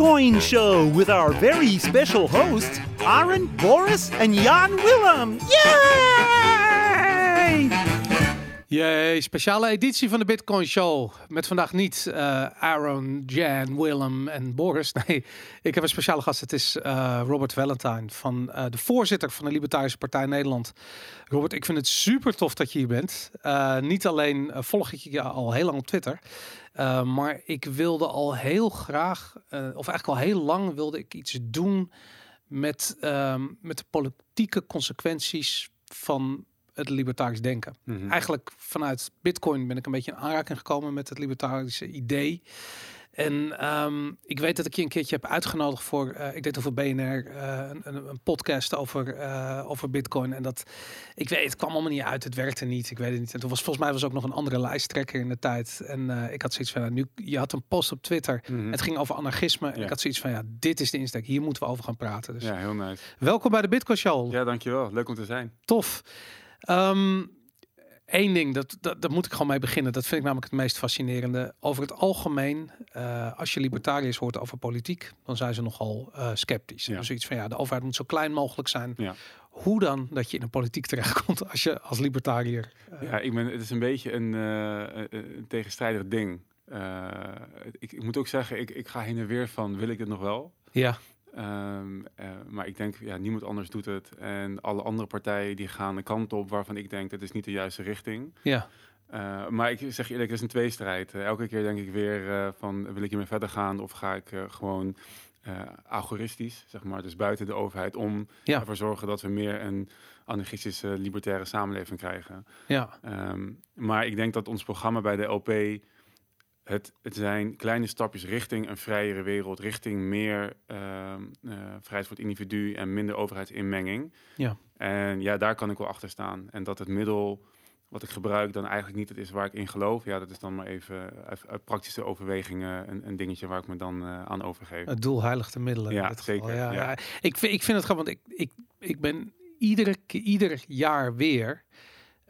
Bitcoin Show with our very special hosts, Aaron, Boris, and Jan Willem. Yay! Jee, speciale editie van de Bitcoin Show. Met vandaag niet eh, Aaron, Jan, Willem en Boris. Nee, ik heb een speciale gast. Het is eh, Robert Valentine, van, eh, de voorzitter van de Libertarische Partij Nederland. Robert, ik vind het super tof dat je hier bent. niet alleen volg ik je al heel lang op Twitter, maar ik wilde al heel graag, of eigenlijk al heel lang wilde ik iets doen met, ehm, met de politieke consequenties van het libertarisch denken. Mhm. Eigenlijk vanuit Bitcoin ben ik een beetje in aanraking gekomen met het libertarische idee. En ehm, ik weet dat ik je een keertje heb uitgenodigd voor, uh, ik deed over BNR, uh, een, een, podcast over, uh, over Bitcoin. En dat, ik weet, het kwam allemaal niet uit, het werkte niet, ik weet het niet. En toen was volgens mij was ook nog een andere lijsttrekker in de tijd. En ik had zoiets van, nou, nu, je had een post op Twitter, mhm. het ging over anarchisme. En ik had zoiets van, ja, dit is de insteek, hier moeten we over gaan praten. Dus ja, heel nice. Welkom bij de Bitcoin Show. Ja, dankjewel. Leuk om te zijn. Tof. Um, Eén ding, dat, dat, daar moet ik gewoon mee beginnen. Dat vind ik namelijk het meest fascinerende. Over het algemeen, uh, als je libertariërs hoort over politiek, dan zijn ze nogal uh, sceptisch. Ja. Dus iets van ja, de overheid moet zo klein mogelijk zijn. Ja. Hoe dan dat je in de politiek terechtkomt als je als libertariër? Uh... Ja, ik ben, het is een beetje een, een tegenstrijdig ding. Ik, ik, moet ook zeggen, ik, ik ga heen en weer van, wil ik het nog wel? Ja. Um, maar ik denk, ja, niemand anders doet het. En alle andere partijen die gaan een kant op waarvan ik denk, dat is niet de juiste richting. Ja. Uh, maar ik zeg eerlijk, het is een tweestrijd. Uh, elke keer denk ik weer van, wil ik hiermee verder gaan? Of ga ik gewoon agoristisch, zeg maar, dus buiten de overheid, om ja. ervoor zorgen dat we meer een anarchistische, libertaire samenleving krijgen. Ja. Um, maar ik denk dat ons programma bij de LP het, het zijn kleine stapjes richting een vrijere wereld, richting meer uh, uh, vrijheid voor het individu en minder overheidsinmenging. Ja. En ja, daar kan ik wel achter staan. En dat het middel wat ik gebruik dan eigenlijk niet het is waar ik in geloof. Ja, dat is dan maar even uit, praktische overwegingen een, een, dingetje waar ik me dan uh, aan overgeef. Het doel heiligt de middelen. Ja, zeker. Ja, ja. Ik, vind, ik vind het gewoon, want ik, ik, ik ben iedere, ieder jaar weer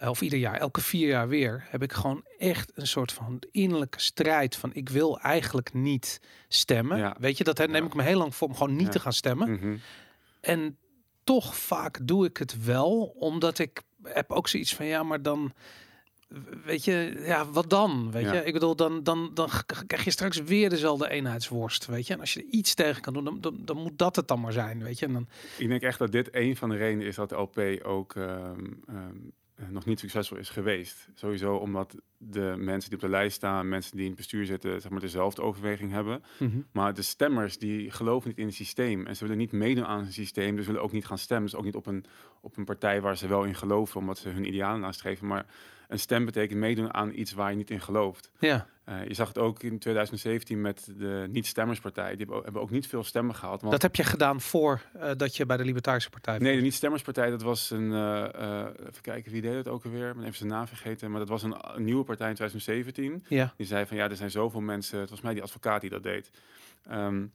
of ieder jaar, elke vier jaar weer, heb ik gewoon echt een soort van innerlijke strijd van ik wil eigenlijk niet stemmen. Weet je, dat neem ik me heel lang voor om gewoon niet te gaan stemmen. Mhm. En toch vaak doe ik het wel, omdat ik heb ook zoiets van ja, maar dan weet je, ja, wat dan? Weet je, ik bedoel, dan, dan, dan krijg je straks weer dezelfde eenheidsworst, weet je. En als je er iets tegen kan doen, dan, dan, dan moet dat het dan maar zijn, weet je. En dan... Ik denk echt dat dit een van de redenen is dat de LP ook ehm, ehm, eh, nog niet succesvol is geweest. Sowieso omdat de mensen die op de lijst staan, mensen die in het bestuur zitten, zeg maar dezelfde overweging hebben. Mhm. Maar de stemmers die geloven niet in het systeem en ze willen niet meedoen aan het systeem, dus willen ook niet gaan stemmen. Dus ook niet op een, op een partij waar ze wel in geloven, omdat ze hun idealen nastreven. Maar een stem betekent meedoen aan iets waar je niet in gelooft. Ja. Uh, je zag het ook in 2017 met de niet-stemmerspartij. Die hebben ook niet veel stemmen gehaald. Want... Dat heb je gedaan voor uh, dat je bij de Libertarische Partij Nee, de niet-stemmerspartij, dat was een... Uh, even kijken, wie deed het ook alweer? Ik ben even zijn naam vergeten. Maar dat was een, een, nieuwe partij in 2017. Ja. Die zei van, ja, er zijn zoveel mensen... Het was mij die advocaat die dat deed. Um,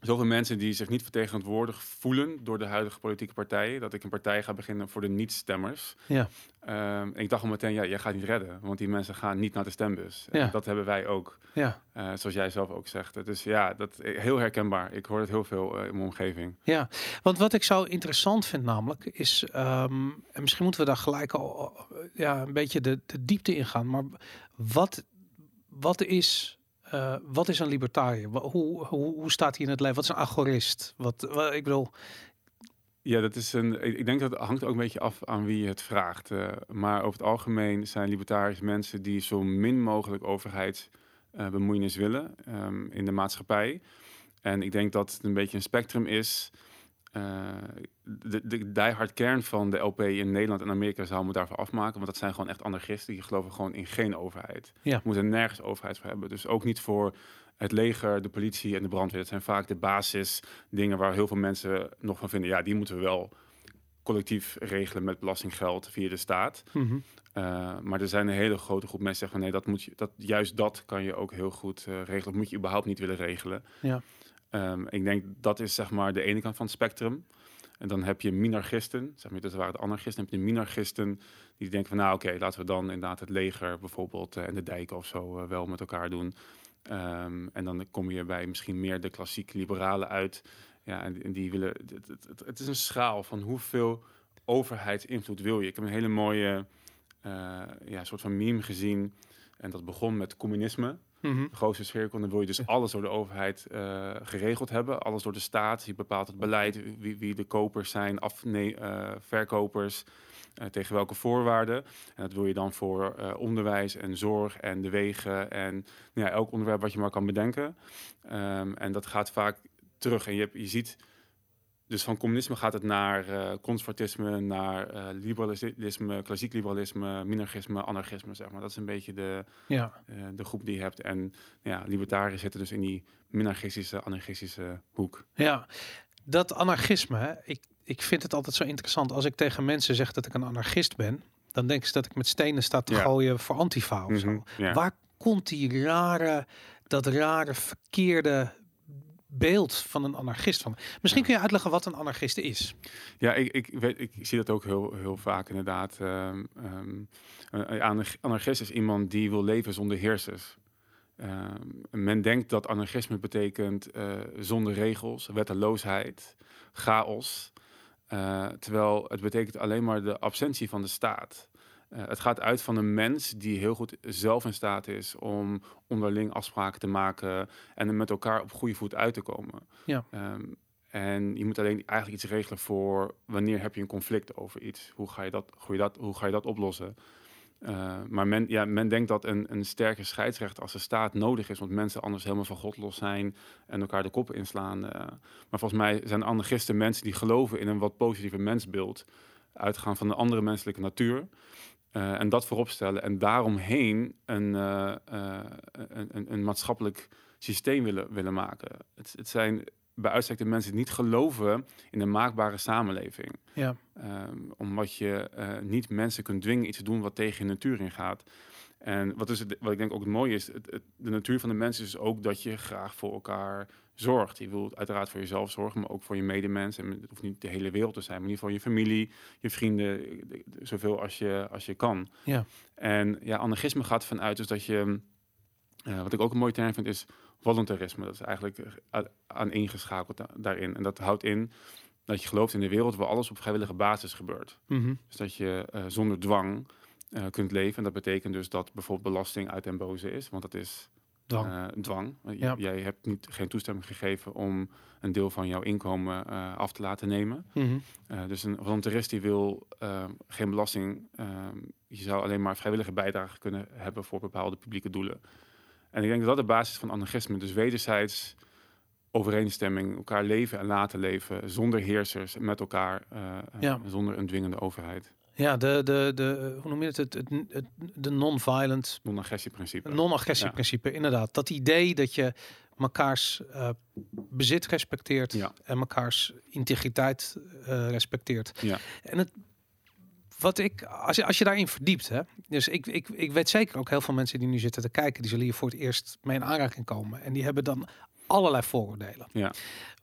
zoveel mensen die zich niet vertegenwoordigd voelen door de huidige politieke partijen, dat ik een partij ga beginnen voor de niet-stemmers. Ja. Um, ik dacht al meteen, ja, jij gaat niet redden, want die mensen gaan niet naar de stembus. Ja. dat hebben wij ook. Ja. Uh, zoals jij zelf ook zegt. Dus ja, dat heel herkenbaar. Ik hoor het heel veel uh, in mijn omgeving. Ja, want wat ik zo interessant vind namelijk is, um, en misschien moeten we daar gelijk al ja, een beetje de, de diepte in gaan, maar wat, wat is uh, wat is een libertariër? Hoe, hoe, hoe staat hij in het leven? Wat is een agorist? Wat, wat, ik bedoel. Ja, dat is een. Ik denk dat het hangt ook een beetje af aan wie je het vraagt. Uh, maar over het algemeen zijn libertariërs mensen die zo min mogelijk overheidsbemoeienis uh, willen um, in de maatschappij. En ik denk dat het een beetje een spectrum is uh, de, de diehard kern van de LP in Nederland en Amerika zou me daarvoor afmaken. Want dat zijn gewoon echt anarchisten. Die geloven gewoon in geen overheid. Ja. We moeten nergens overheid voor hebben. Dus ook niet voor het leger, de politie en de brandweer. Dat zijn vaak de basis dingen waar heel veel mensen nog van vinden. Ja, die moeten we wel collectief regelen met belastinggeld via de staat. Mhm. uh, maar er zijn een hele grote groep mensen die zeggen nee, dat moet je, dat, juist dat kan je ook heel goed uh, regelen. Dat moet je überhaupt niet willen regelen. Ja. Um, ik denk dat is zeg maar de ene kant van het spectrum. En dan heb je minarchisten, zeg maar, dat waren de anarchisten. Dan heb je minarchisten die denken van nou oké, laten we dan inderdaad het leger bijvoorbeeld uh, en de dijken of zo uh, wel met elkaar doen. Ehm, en dan kom je bij misschien meer de klassiek liberalen uit. Ja, en, die willen. Het, het is een schaal van hoeveel overheidsinvloed wil je. Ik heb een hele mooie eh, ja, soort van meme gezien. En dat begon met communisme. Mhm. De grootste cirkel. Dan wil je dus alles door de overheid eh, geregeld hebben. Alles door de staat. Die bepaalt het beleid. Wie, wie de kopers zijn, af, nee, eh, verkopers. eh, tegen welke voorwaarden. En dat wil je dan voor onderwijs en zorg en de wegen. En nou ja, elk onderwerp wat je maar kan bedenken. Ehm, en dat gaat vaak terug. En je, hebt, je ziet... Dus van communisme gaat het naar eh, conservatisme, naar eh, liberalisme, klassiek liberalisme, minarchisme, anarchisme, zeg maar. Dat is een beetje de, Ja. eh, de groep die je hebt. En ja, libertariërs zitten dus in die minarchistische, anarchistische hoek. Ja, dat anarchisme, ik, ik vind het altijd zo interessant. Als ik tegen mensen zeg dat ik een anarchist ben, dan denken ze dat ik met stenen sta te Ja. gooien voor Antifa of zo. Mhm, ja. Waar komt die rare, dat rare, verkeerde beeld van een anarchist van? Misschien kun je uitleggen wat een anarchist is. Ja, ik, ik, weet, ik zie dat ook heel, heel vaak inderdaad. Ehm, ehm, een anar- anarchist is iemand die wil leven zonder heersers. Ehm, men denkt dat anarchisme betekent eh, zonder regels, wetteloosheid, chaos. Eh, terwijl het betekent alleen maar de absentie van de staat. Eh, het gaat uit van een mens die heel goed zelf in staat is om onderling afspraken te maken en er met elkaar op goede voet uit te komen. Ja. Ehm, en je moet alleen eigenlijk iets regelen voor wanneer heb je een conflict over iets. Hoe ga je dat, hoe je dat, hoe ga je dat oplossen? Eh, maar men, ja, men denkt dat een, een sterke scheidsrechter als de staat nodig is, want mensen anders helemaal van God los zijn en elkaar de koppen inslaan. eh. maar volgens mij zijn anarchisten mensen die geloven in een wat positiever mensbeeld, uitgaan van een andere menselijke natuur. Eh, en dat voorop stellen en daaromheen een, eh, eh, een, een, een maatschappelijk systeem willen, willen maken. Het, het zijn bij uitstek de mensen die niet geloven in een maakbare samenleving. Ja. Ehm, omdat je niet mensen kunt dwingen iets te doen wat tegen je natuur ingaat. En wat, is het, wat ik denk ook het mooie is, het, het- de natuur van de mens is ook dat je graag voor elkaar zorgt. Je wilt uiteraard voor jezelf zorgen, maar ook voor je medemens. En het hoeft niet de hele wereld te zijn, maar in ieder geval je familie, je vrienden, de- de- zoveel als je, als je kan. Ja. En ja, anarchisme gaat ervan uit dus dat je, eh, wat ik ook een mooie term vind, is voluntarisme. Dat is eigenlijk eh, aan- aaneengeschakeld da- daarin. En dat houdt in dat je gelooft in de wereld waar alles op vrijwillige basis gebeurt. Mhm. Dus dat je eh, zonder dwang eh, kunt leven. En dat betekent dus dat bijvoorbeeld belasting uit den boze is. Want dat is Dwang. eh, dwang. Ja. Jij hebt niet, geen toestemming gegeven om een deel van jouw inkomen eh, af te laten nemen. Mhm. Eh, dus een voluntarist die wil eh, geen belasting. eh, je zou alleen maar vrijwillige bijdrage kunnen hebben voor bepaalde publieke doelen. En ik denk dat dat de basis van anarchisme. Dus wederzijds overeenstemming, elkaar leven en laten leven zonder heersers, met elkaar, eh, eh, Ja. zonder een dwingende overheid. Ja, de, de, de, hoe noem je het? het, het, het de non-violent, Non-agressieprincipe. non-agressieprincipe. Inderdaad, dat idee dat je mekaars eh, bezit respecteert Ja. en mekaars integriteit eh, respecteert. Ja. En het, wat ik, als je, als je daarin verdiept, hè, dus ik, ik, ik weet zeker ook heel veel mensen die nu zitten te kijken, die zullen hier voor het eerst mee in aanraking komen. En die hebben dan allerlei vooroordelen. Ja.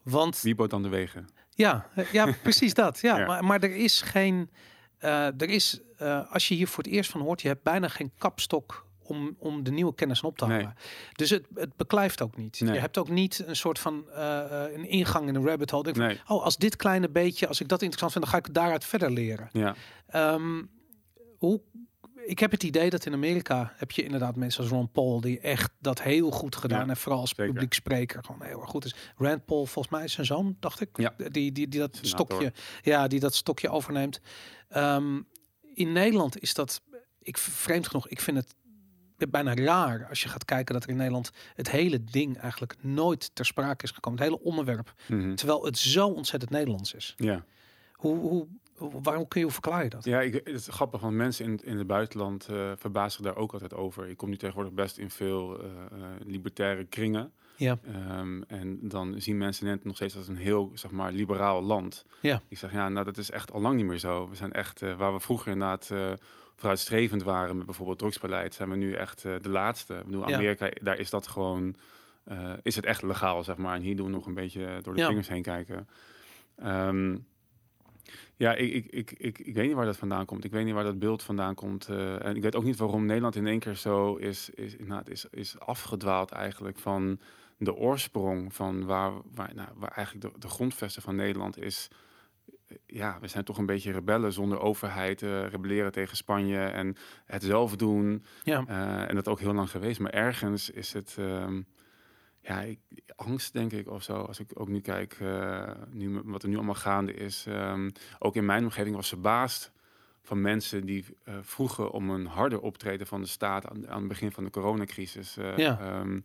Want Wie bouwt dan de wegen? ja, ja precies dat. Ja, Ja. Maar, maar er is geen. Eh, er is, eh, als je hier voor het eerst van hoort, je hebt bijna geen kapstok om, om de nieuwe kennis op te Nee. halen. Dus het, het beklijft ook niet. Nee. Je hebt ook niet een soort van eh, een ingang in een rabbit hole. Denk van, Nee. Oh, als dit kleine beetje, als ik dat interessant vind, dan ga ik daaruit verder leren. Ja, Ehm, hoe, ik heb het idee dat in Amerika heb je inderdaad mensen als Ron Paul die echt dat heel goed gedaan Ja, en vooral als zeker. publiek spreker gewoon heel erg goed is. Rand Paul volgens mij is zijn zoon, dacht ik, Ja. die, die, die dat Senator. stokje, ja, die dat stokje overneemt. Ehm, in Nederland is dat, ik vreemd genoeg, ik vind het bijna raar als je gaat kijken dat er in Nederland het hele ding eigenlijk nooit ter sprake is gekomen, het hele onderwerp, Mhm. terwijl het zo ontzettend Nederlands is. ja. Hoe, hoe- waarom kun je hoe verklaar je dat? ja ik, het is grappig, want mensen in, in het buitenland eh verbazen zich daar ook altijd over. Ik kom nu tegenwoordig best in veel eh, eh, libertaire kringen. Ja. Ehm, en dan zien mensen het nog steeds als een heel, zeg maar, liberaal land. Ja. Ik zeg, ja, nou, dat is echt al lang niet meer zo. We zijn echt, waar we vroeger inderdaad vooruitstrevend waren met bijvoorbeeld drugsbeleid, zijn we nu echt de laatste. Ik bedoel, Ja. Amerika, daar is dat gewoon, is het echt legaal, zeg maar. En hier doen we nog een beetje door de Ja. vingers heen kijken. Ehm, Ja, ik, ik, ik, ik, ik weet niet waar dat vandaan komt. Ik weet niet waar dat beeld vandaan komt. eh, en ik weet ook niet waarom Nederland in één keer zo is, is, nou, het is, is afgedwaald eigenlijk van de oorsprong van waar, waar, nou, waar eigenlijk de, de grondvesten van Nederland is. Ja, we zijn toch een beetje rebellen zonder overheid, eh, rebelleren tegen Spanje en het zelf doen. Ja, Eh, en dat ook heel lang geweest. Maar ergens is het, ehm, ja, ik, angst denk ik of zo. Als ik ook nu kijk, eh, nu, wat er nu allemaal gaande is. ehm, ook in mijn omgeving was verbaasd van mensen die eh, vroegen om een harder optreden van de staat aan, aan het begin van de coronacrisis. Eh, Ja. ehm,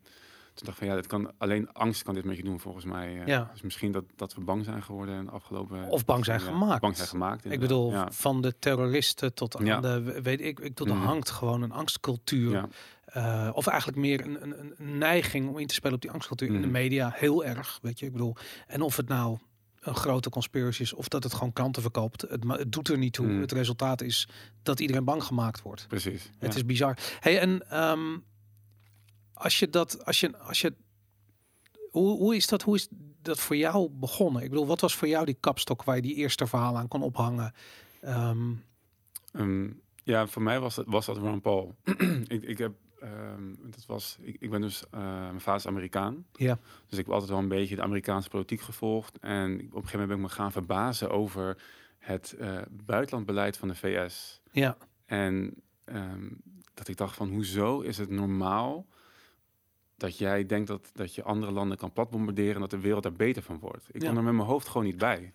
toen dacht ik van ja, dit kan, alleen angst kan dit met je doen volgens mij. Ja. Dus misschien dat, dat we bang zijn geworden in de afgelopen... Of bang zijn gemaakt. Bang zijn gemaakt, ik bedoel, Ja. van de terroristen tot aan Ja. de, weet ik, ik bedoel, er Mhm. hangt gewoon een angstcultuur. Eh, of eigenlijk meer een, een, een neiging om in te spelen op die angstcultuur in de Mhm. media. Heel erg, weet je. Ik bedoel, en of het nou een grote conspiracy is of dat het gewoon kranten verkoopt. Het, het doet er niet toe. Mhm. Het resultaat is dat iedereen bang gemaakt wordt. Precies. Het ja. is bizar. Hey, en ehm, als je dat, als je, als je, hoe, hoe is dat, hoe is dat voor jou begonnen? Ik bedoel, wat was voor jou die kapstok waar je die eerste verhalen aan kon ophangen? Ehm, Ehm, ja, voor mij was dat, was dat Ron Paul. ik, ik heb, ehm, dat was, ik, ik ben dus, eh, mijn vader is Amerikaan. Ja. Dus ik heb altijd wel een beetje de Amerikaanse politiek gevolgd. En op een gegeven moment ben ik me gaan verbazen over het eh, buitenlandbeleid van de VS. ja, En ehm, dat ik dacht van, hoezo is het normaal dat jij denkt dat, dat je andere landen kan platbombarderen en dat de wereld daar beter van wordt? Ik Ja. kon er met mijn hoofd gewoon niet bij.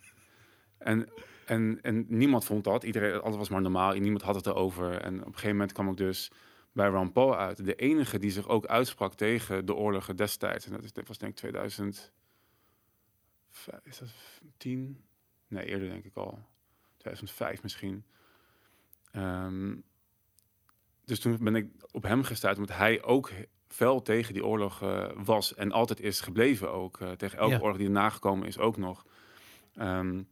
En, en, en niemand vond dat. Iedereen, alles was maar normaal. en Niemand had het erover. En op een gegeven moment kwam ik dus bij Ron Paul uit. De enige die zich ook uitsprak tegen de oorlogen destijds. En dat, is, dat was denk ik 2000... Is dat 10? Nee, eerder denk ik al. 2005 misschien. Ehm, dus toen ben ik op hem gestuurd, omdat hij ook fel tegen die oorlog was en altijd is gebleven ook. eh, tegen elke Ja. oorlog die erna gekomen is ook nog. Ehm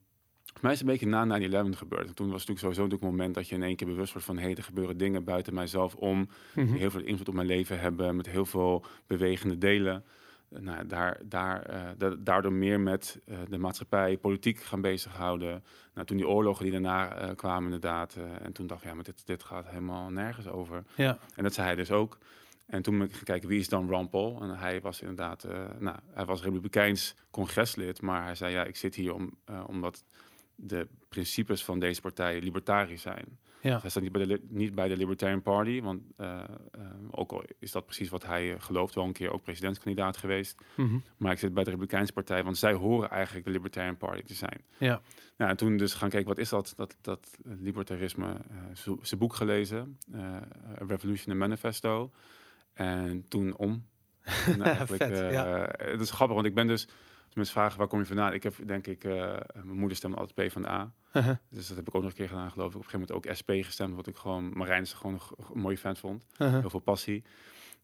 mij is het een beetje na 9-11 gebeurd. En toen was het natuurlijk sowieso natuurlijk het moment dat je in één keer bewust wordt van... hé, hey, er gebeuren dingen buiten mijzelf om... Mhm. die heel veel invloed op mijn leven hebben... met heel veel bewegende delen. Eh, Nou, daar, daar, eh, da- daardoor meer met eh, de maatschappij, politiek gaan bezighouden. Nou, toen die oorlogen die daarna kwamen inderdaad. en toen dacht ik, ja, maar dit, dit gaat helemaal nergens over. ja, En dat zei hij dus ook. En toen ben ik gaan kijken, wie is dan Ron Paul? En hij was inderdaad, nou, hij was republikeins congreslid. Maar hij zei, ja, ik zit hier om, omdat de principes van deze partij libertarisch zijn. ja, Hij staat niet bij de, niet bij de Libertarian Party, want eh, eh, ook al is dat precies wat hij eh, gelooft, wel een keer ook presidentskandidaat geweest. Mhm. Maar ik zit bij de Republikeinse Partij, want zij horen eigenlijk de Libertarian Party te zijn. ja, Nou, en toen dus gaan kijken, wat is dat, dat, dat libertarisme? zijn boek gelezen, Revolution and Manifesto. En toen om. Vet, ja. Het is grappig, want ik ben dus... Mensen vragen, waar kom je vandaan? Ik heb, denk ik, eh, mijn moeder stemde altijd P van de A. Uh-huh. Dus dat heb ik ook nog een keer gedaan, geloof ik. Op een gegeven moment ook SP gestemd, wat ik gewoon... Marijn is gewoon een, mooie fan vond. Uh-huh. Heel veel passie.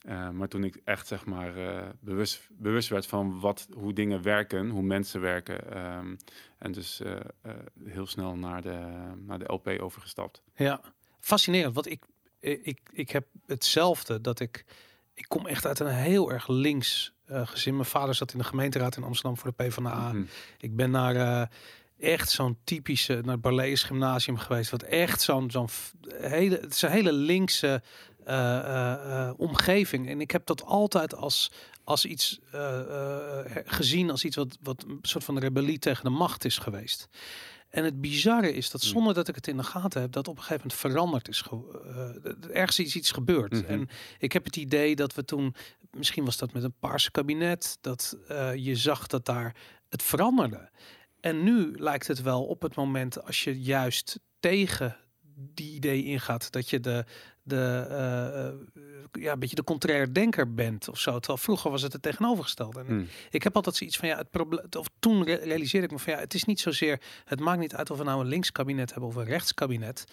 Eh, maar toen ik echt, zeg maar, eh, bewust, bewust werd van wat, hoe dingen werken, hoe mensen werken. ehm, en dus heel snel naar de, naar de LP overgestapt. Ja, fascinerend. Want ik, ik, ik heb hetzelfde dat ik. Ik kom echt uit een heel erg links eh, gezin. Mijn vader zat in de gemeenteraad in Amsterdam voor de PvdA. Mhm. Ik ben naar eh, echt zo'n typische, naar het Barlees gymnasium geweest. Wat echt zo'n zo'n hele, het is een hele linkse eh, omgeving. En ik heb dat altijd als, als iets gezien als iets wat, wat een soort van rebellie tegen de macht is geweest. En het bizarre is dat Hmm. zonder dat ik het in de gaten heb, dat op een gegeven moment veranderd is. eh, ergens is iets gebeurd. Mhm. En ik heb het idee dat we toen, misschien was dat met een paarse kabinet, dat eh, je zag dat daar het veranderde. En nu lijkt het wel op het moment als je juist tegen die idee ingaat, dat je de, de eh, eh, ja, een beetje de contraire denker bent of zo. Terwijl vroeger was het het tegenovergestelde. En Hmm. ik heb altijd zoiets van ja, het probleem. Of toen re- realiseerde ik me van ja, het is niet zozeer. Het maakt niet uit of we nou een linkskabinet hebben of een rechtskabinet.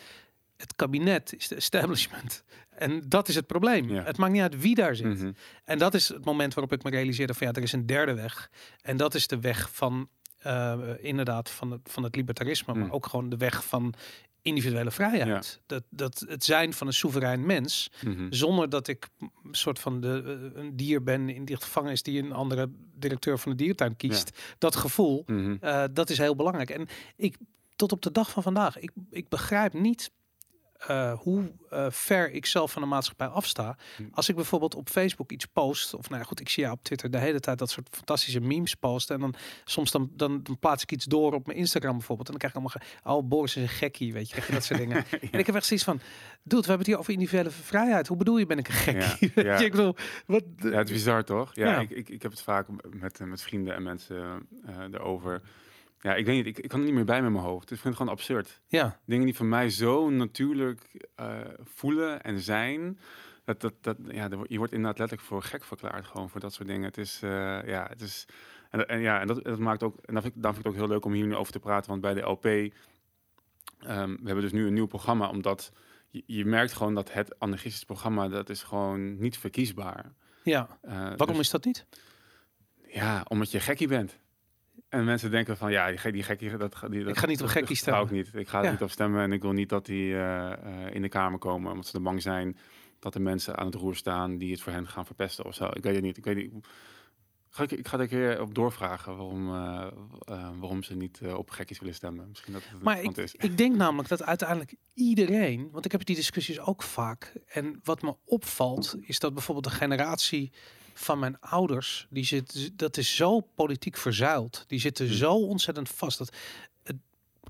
Het kabinet is de establishment. En dat is het probleem. Ja. Het maakt niet uit wie daar zit. Mhm. En dat is het moment waarop ik me realiseerde van ja, er is een derde weg. En dat is de weg van eh, inderdaad van het, van het libertarisme, maar Mm. ook gewoon de weg van individuele vrijheid. Dat, dat het zijn van een soeverein mens, Mhm. zonder dat ik een soort van de, eh, een dier ben in die gevangenis die een andere directeur van de diertuin kiest. Dat gevoel, Mhm. eh, dat is heel belangrijk. En ik, tot op de dag van vandaag. Ik, ik begrijp niet eh, hoe eh, ver ik zelf van de maatschappij afsta. Hm. Als ik bijvoorbeeld op Facebook iets post, of nou ja, goed, ik zie jou op Twitter de hele tijd dat soort fantastische memes posten. En dan soms dan, dan, dan plaats ik iets door op mijn Instagram bijvoorbeeld. En dan krijg ik allemaal, ge- oh, Boris is een gekkie, weet je, krijg je dat soort dingen. En ik heb echt zoiets van, dude, we hebben het hier over individuele vrijheid. Hoe bedoel je, ben ik een gekkie? Ja, ik bedoel, wat... Ja, het is bizar toch? Ja. Ik, ik, ik heb het vaak met, met vrienden en mensen eh erover. Ja, ik weet niet, ik, ik kan het niet meer bij met mijn hoofd. Ik vind het gewoon absurd. Ja, Dingen die voor mij zo natuurlijk eh, voelen en zijn. Dat, dat, dat, ja, er je wordt inderdaad letterlijk voor gek verklaard gewoon voor dat soort dingen. Het is, eh, ja, het is... En, en ja, en dat, dat maakt ook... En dan vind, ik, dan vind ik het ook heel leuk om hier nu over te praten. Want bij de LP... ehm, we hebben dus nu een nieuw programma, omdat... Je, je merkt gewoon dat het anarchistisch programma, dat is gewoon niet verkiesbaar. ja. Eh, Waarom dus- is dat niet? Ja, omdat je gekkie bent. En mensen denken van, ja, die, die gekkie... Dat, die, dat, Ik ga niet op gekkie dat ga ik stemmen. niet. Ik ga Ja. niet op stemmen en ik wil niet dat die eh, eh, in de Kamer komen. Omdat ze er bang zijn dat er mensen aan het roer staan die het voor hen gaan verpesten of zo. Ik weet het niet. Ik, weet niet. Ga ik, ik ga er een keer op doorvragen waarom, eh, waarom ze niet op gekkies willen stemmen. Misschien dat het Maar ik, is. ik denk namelijk dat uiteindelijk iedereen, want ik heb die discussies ook vaak. En wat me opvalt, is dat bijvoorbeeld de generatie van mijn ouders, die zit, dat is zo politiek verzuild. Die zitten Hm. zo ontzettend vast. Dat het,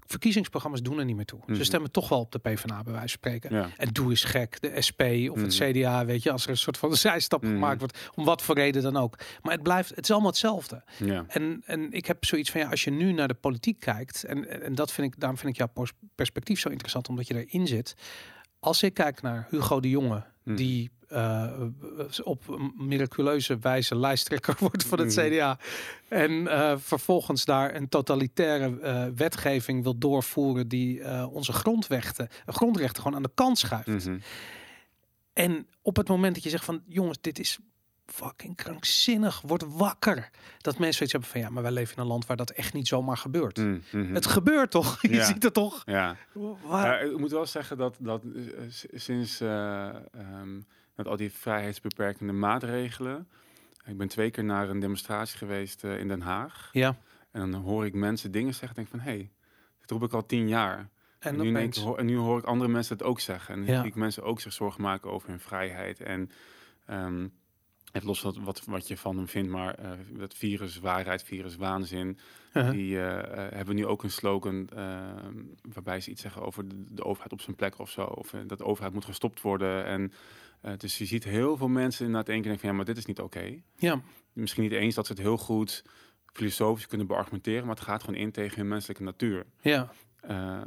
verkiezingsprogramma's doen er niet meer toe. Ze Mhm. stemmen toch wel op de PvdA bij wijze van spreken. Ja. En doe is gek, de SP of het Mhm. CDA, weet je, als er een soort van zijstap gemaakt wordt, om wat voor reden dan ook. Maar het blijft, het is allemaal hetzelfde. Ja. En, en ik heb zoiets van ja, als je nu naar de politiek kijkt, en, en dat vind ik, daarom vind ik jouw pers- perspectief zo interessant, omdat je erin zit. Als ik kijk naar Hugo de Jonge, die eh, op een miraculeuze wijze lijsttrekker wordt van het Mhm. CDA. En eh, vervolgens daar een totalitaire eh, wetgeving wil doorvoeren die eh, onze grondrechten, grondrechten gewoon aan de kant schuift. Mhm. En op het moment dat je zegt van jongens, dit is fucking krankzinnig, word wakker. Dat mensen zoiets hebben van ja, maar wij leven in een land waar dat echt niet zomaar gebeurt. Mhm. Het gebeurt toch? Je Ja. ziet het toch? Ja. Waar- Ja, ik moet wel zeggen dat, dat sinds eh, ehm, met al die vrijheidsbeperkende maatregelen. Ik ben twee keer naar een demonstratie geweest eh, in Den Haag. ja. En dan hoor ik mensen dingen zeggen. denk van, hé, hey, dit roep ik al tien jaar. En nu, hoor, en nu hoor ik andere mensen het ook zeggen. En Ja. zie ik mensen ook zich zorgen maken over hun vrijheid. En ehm het los wat, wat, wat je van hem vindt, maar eh dat virus waarheid, virus waanzin. Uh-huh. Die eh, hebben nu ook een slogan eh, waarbij ze iets zeggen over de, de overheid op zijn plek of zo. Of dat de overheid moet gestopt worden. En eh, dus je ziet heel veel mensen inderdaad één keer denken van ja, maar dit is niet oké. ja, Misschien niet eens dat ze het heel goed filosofisch kunnen beargumenteren, maar het gaat gewoon in tegen hun menselijke natuur. ja, Uh,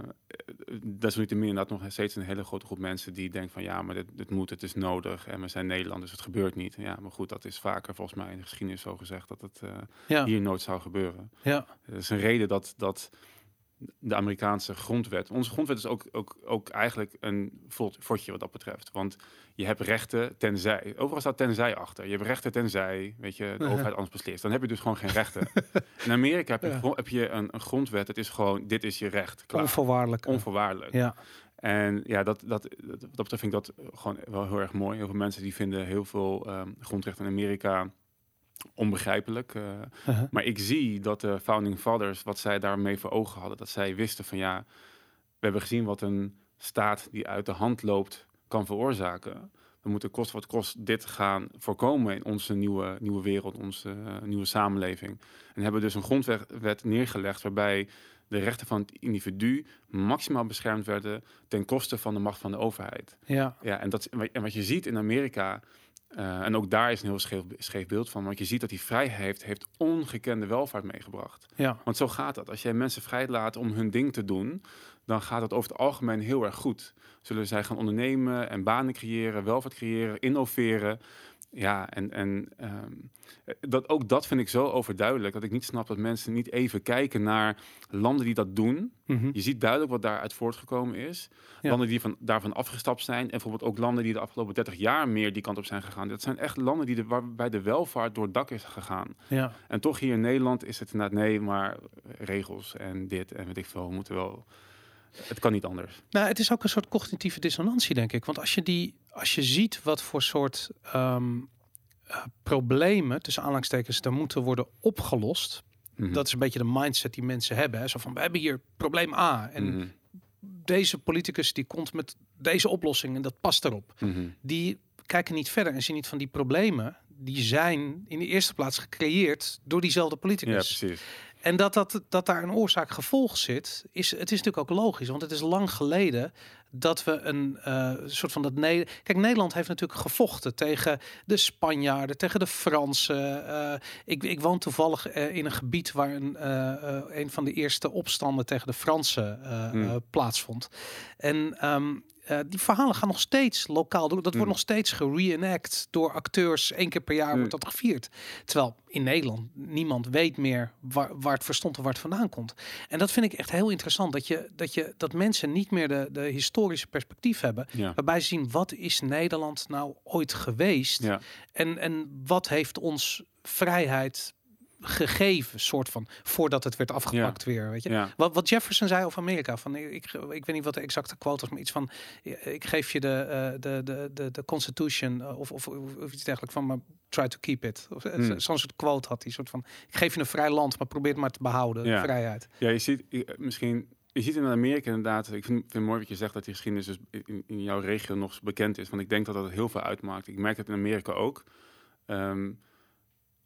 desalniettemin inderdaad nog steeds een hele grote groep mensen die denken van ja, maar dit, dit moet, het is nodig en we zijn Nederland, dus het gebeurt niet. Ja, maar goed, dat is vaker volgens mij in de geschiedenis zo gezegd dat het eh, ja, hier nooit zou gebeuren. ja, Er is een reden dat, dat de Amerikaanse grondwet, onze grondwet is ook, ook, ook eigenlijk een fortje wat dat betreft. Want je hebt rechten tenzij, overal staat tenzij achter. Je hebt rechten tenzij, weet je, de overheid anders beslist. Dan heb je dus gewoon geen rechten. In Amerika heb je, Ja. heb je een, een grondwet, het is gewoon, dit is je recht, klaar. onvoorwaardelijk. Onvoorwaardelijk. ja, En ja, dat, dat, dat, dat betreft vind ik dat gewoon wel heel erg mooi. Heel veel mensen die vinden heel veel ehm, grondrechten in Amerika onbegrijpelijk. eh, uh-huh. maar ik zie dat de founding fathers, wat zij daarmee voor ogen hadden, dat zij wisten van ja, we hebben gezien wat een staat die uit de hand loopt kan veroorzaken. We moeten kost wat kost dit gaan voorkomen in onze nieuwe, nieuwe wereld, onze eh, nieuwe samenleving. En hebben dus een grondwet wet neergelegd waarbij de rechten van het individu maximaal beschermd werden ten koste van de macht van de overheid. ja, Ja, en, dat, en wat je ziet in Amerika, eh, en ook daar is een heel scheef, scheef beeld van, want je ziet dat die vrijheid heeft, ongekende welvaart meegebracht. ja, Want zo gaat dat. Als jij mensen vrij laat om hun ding te doen, dan gaat het over het algemeen heel erg goed. Zullen zij gaan ondernemen en banen creëren, welvaart creëren, innoveren. Ja, en, en ehm, dat, ook dat vind ik zo overduidelijk dat ik niet snap dat mensen niet even kijken naar landen die dat doen. mhm, Je ziet duidelijk wat daaruit voortgekomen is. Ja. Landen die van, daarvan afgestapt zijn. En bijvoorbeeld ook landen die de afgelopen 30 jaar meer die kant op zijn gegaan. Dat zijn echt landen die de, waarbij de welvaart door het dak is gegaan. ja. En toch hier in Nederland is het inderdaad nee, maar regels en dit en weet ik veel. We moeten wel... Het kan niet anders. Nou, het is ook een soort cognitieve dissonantie, denk ik. Want als je, die, als je ziet wat voor soort ehm, eh, problemen, tussen aanhalingstekens, er moeten worden opgelost. Mhm. Dat is een beetje de mindset die mensen hebben. Hè? Zo van, we hebben hier probleem A. En Mhm. deze politicus die komt met deze oplossing en dat past erop. Mhm. Die kijken niet verder en zien niet van die problemen. Die zijn in de eerste plaats gecreëerd door diezelfde Ja, politicus. precies. En dat, dat, dat daar een oorzaak-gevolg zit, is, het is natuurlijk ook logisch. Want het is lang geleden dat we een eh, soort van dat... Ne Kijk, Nederland heeft natuurlijk gevochten tegen de Spanjaarden, tegen de Fransen. Eh, ik, ik woon toevallig eh, in een gebied waar een, een van de eerste opstanden tegen de Fransen Hmm. plaatsvond. En ehm, eh, die verhalen gaan nog steeds lokaal door. Dat wordt nog steeds gereenact door acteurs. Eén keer per jaar wordt dat gevierd. Terwijl in Nederland niemand weet meer waar, waar het verstond en waar het vandaan komt. En dat vind ik echt heel interessant. Dat, je, dat, je, dat mensen niet meer de, de historische perspectief hebben. Ja. Waarbij ze zien, wat is Nederland nou ooit geweest? Ja. En, en wat heeft ons vrijheid gegeven, soort van, voordat het werd afgepakt weer, weet je? Ja. Wat, wat Jefferson zei over Amerika, van ik, ik, weet niet wat de exacte quote was, maar iets van, ik geef je de, eh, de, de, de, de Constitution, eh, of, of, of, iets dergelijks van, maar try to keep it. Of, eh, Hmm. Zo'n soort quote had hij, soort van, ik geef je een vrij land, maar probeer het maar te behouden, Ja. vrijheid. Ja, je ziet misschien. Je ziet in Amerika inderdaad. Ik vind, vind het mooi wat je zegt dat die geschiedenis dus in, in jouw regio nog bekend is. Want ik denk dat dat heel veel uitmaakt. Ik merk het in Amerika ook. Ehm,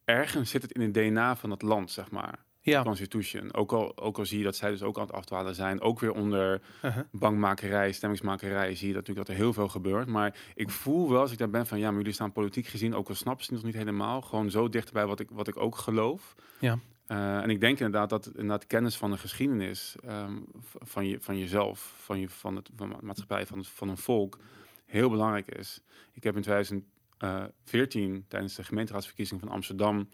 ergens zit het in het DNA van het land, zeg maar. Ja, Constitution. Ook al, ook al zie je dat zij dus ook aan het afdwalen zijn. Ook weer onder uh-huh. bankmakerij, stemmingsmakerij zie je natuurlijk dat er heel veel gebeurt. Maar ik voel wel als ik daar ben van ja, maar jullie staan politiek gezien, ook al snappen ze het nog niet helemaal, gewoon zo dichterbij wat ik, wat ik ook geloof. Ja. Eh, en ik denk inderdaad dat inderdaad kennis van de geschiedenis ehm, van, je, van jezelf, van, je, van, het, van de maatschappij, van, het, van een volk, heel belangrijk is. Ik heb in 2014 tijdens de gemeenteraadsverkiezing van Amsterdam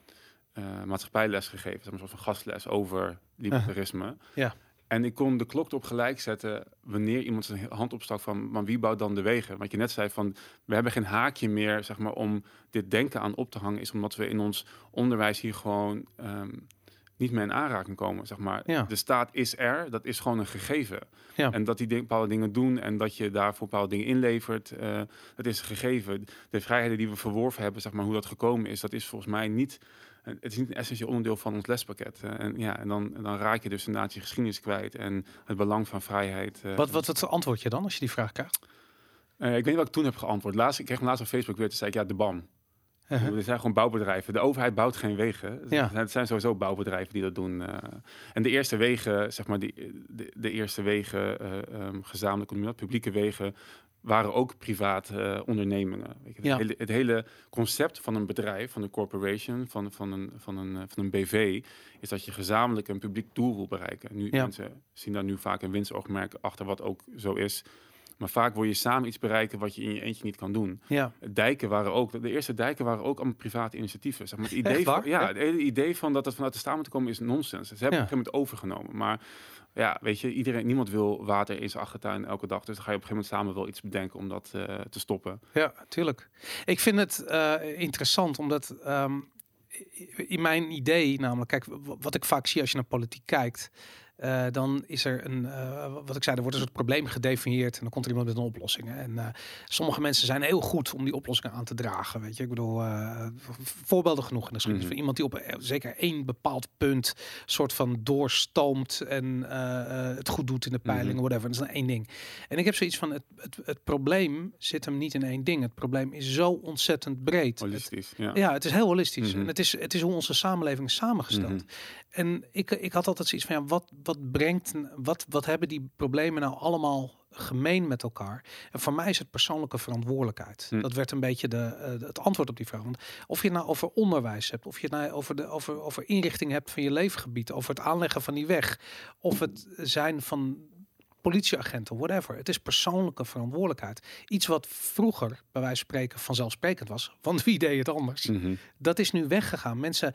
eh, maatschappijles gegeven, een soort van gastles over libertarisme. Ja. En ik kon de klok erop gelijk zetten wanneer iemand zijn hand opstak van, maar wie bouwt dan de wegen? Wat je net zei van, we hebben geen haakje meer, zeg maar, om dit denken aan op te hangen, is omdat we in ons onderwijs hier gewoon ehm, niet meer in aanraking komen, zeg maar. Ja. De staat is er, dat is gewoon een gegeven. Ja. En dat die ding- bepaalde dingen doen en dat je daarvoor bepaalde dingen inlevert, eh, dat is een gegeven. De vrijheden die we verworven hebben, zeg maar, hoe dat gekomen is, dat is volgens mij niet het is niet een essentieel onderdeel van ons lespakket. Eh, en ja, en dan, dan raak je dus inderdaad je geschiedenis kwijt en het belang van vrijheid. eh. Wat, wat, wat antwoord je dan als je die vraag krijgt? Eh, ik weet niet wat ik toen heb geantwoord. Laatst, ik kreeg hem laatst op Facebook weer, toen zei ik, ja, de BAM. Uh-huh. Er zijn gewoon bouwbedrijven. De overheid bouwt geen wegen. Ja. Het zijn sowieso bouwbedrijven die dat doen. eh. en de eerste wegen, zeg maar, die, de, de eerste wegen, eh ehm, gezamenlijk, dat, publieke wegen, waren ook privaat eh, ondernemingen. Weet je, Ja. het, hele, het hele concept van een bedrijf, van een corporation, van, van, een, van, een, van een BV, is dat je gezamenlijk een publiek doel wil bereiken. Nu, Ja. Mensen zien daar nu vaak een winstoogmerk achter, wat ook zo is. Maar vaak wil je samen iets bereiken wat je in je eentje niet kan doen. Ja, Dijken waren ook, de eerste dijken waren ook allemaal private initiatieven. Zeg maar, het idee van, ja, het hele idee van dat het vanuit de staat moet komen is nonsens. Ze hebben Ja. op een gegeven moment overgenomen. Maar ja, weet je, iedereen, niemand wil water in zijn achtertuin elke dag. Dus dan ga je op een gegeven moment samen wel iets bedenken om dat eh, te stoppen. Ja, tuurlijk. Ik vind het eh, interessant omdat ehm, in mijn idee, namelijk, kijk, wat ik vaak zie als je naar politiek kijkt, eh, dan is er een, eh, wat ik zei, er wordt een soort probleem gedefinieerd en dan komt er iemand met een oplossing. hè. En eh, sommige mensen zijn heel goed om die oplossingen aan te dragen. Weet je, ik bedoel, voorbeelden genoeg in de geschiedenis Mhm. iemand die op zeker één bepaald punt soort van doorstoomt en het goed doet in de peilingen, Mhm. whatever. Dat is dan één ding. En ik heb zoiets van, het, het, het probleem zit hem niet in één ding. Het probleem is zo ontzettend breed. Het- Holistisch, ja. ja, het is heel holistisch. Mhm. En het is, het is hoe onze samenleving is samengesteld. En ik, ik had altijd zoiets van, ja, wat, wat brengt, wat, wat hebben die problemen nou allemaal gemeen met elkaar? En voor mij is het persoonlijke verantwoordelijkheid. Hm. Dat werd een beetje de, eh, het antwoord op die vraag. Want of je het nou over onderwijs hebt, of je het nou over, de, over, over inrichting hebt van je leefgebied, over het aanleggen van die weg, of het zijn van politieagenten, whatever. Het is persoonlijke verantwoordelijkheid. Iets wat vroeger, bij wijze van spreken, vanzelfsprekend was. Want wie deed het anders? Mhm. Dat is nu weggegaan. Mensen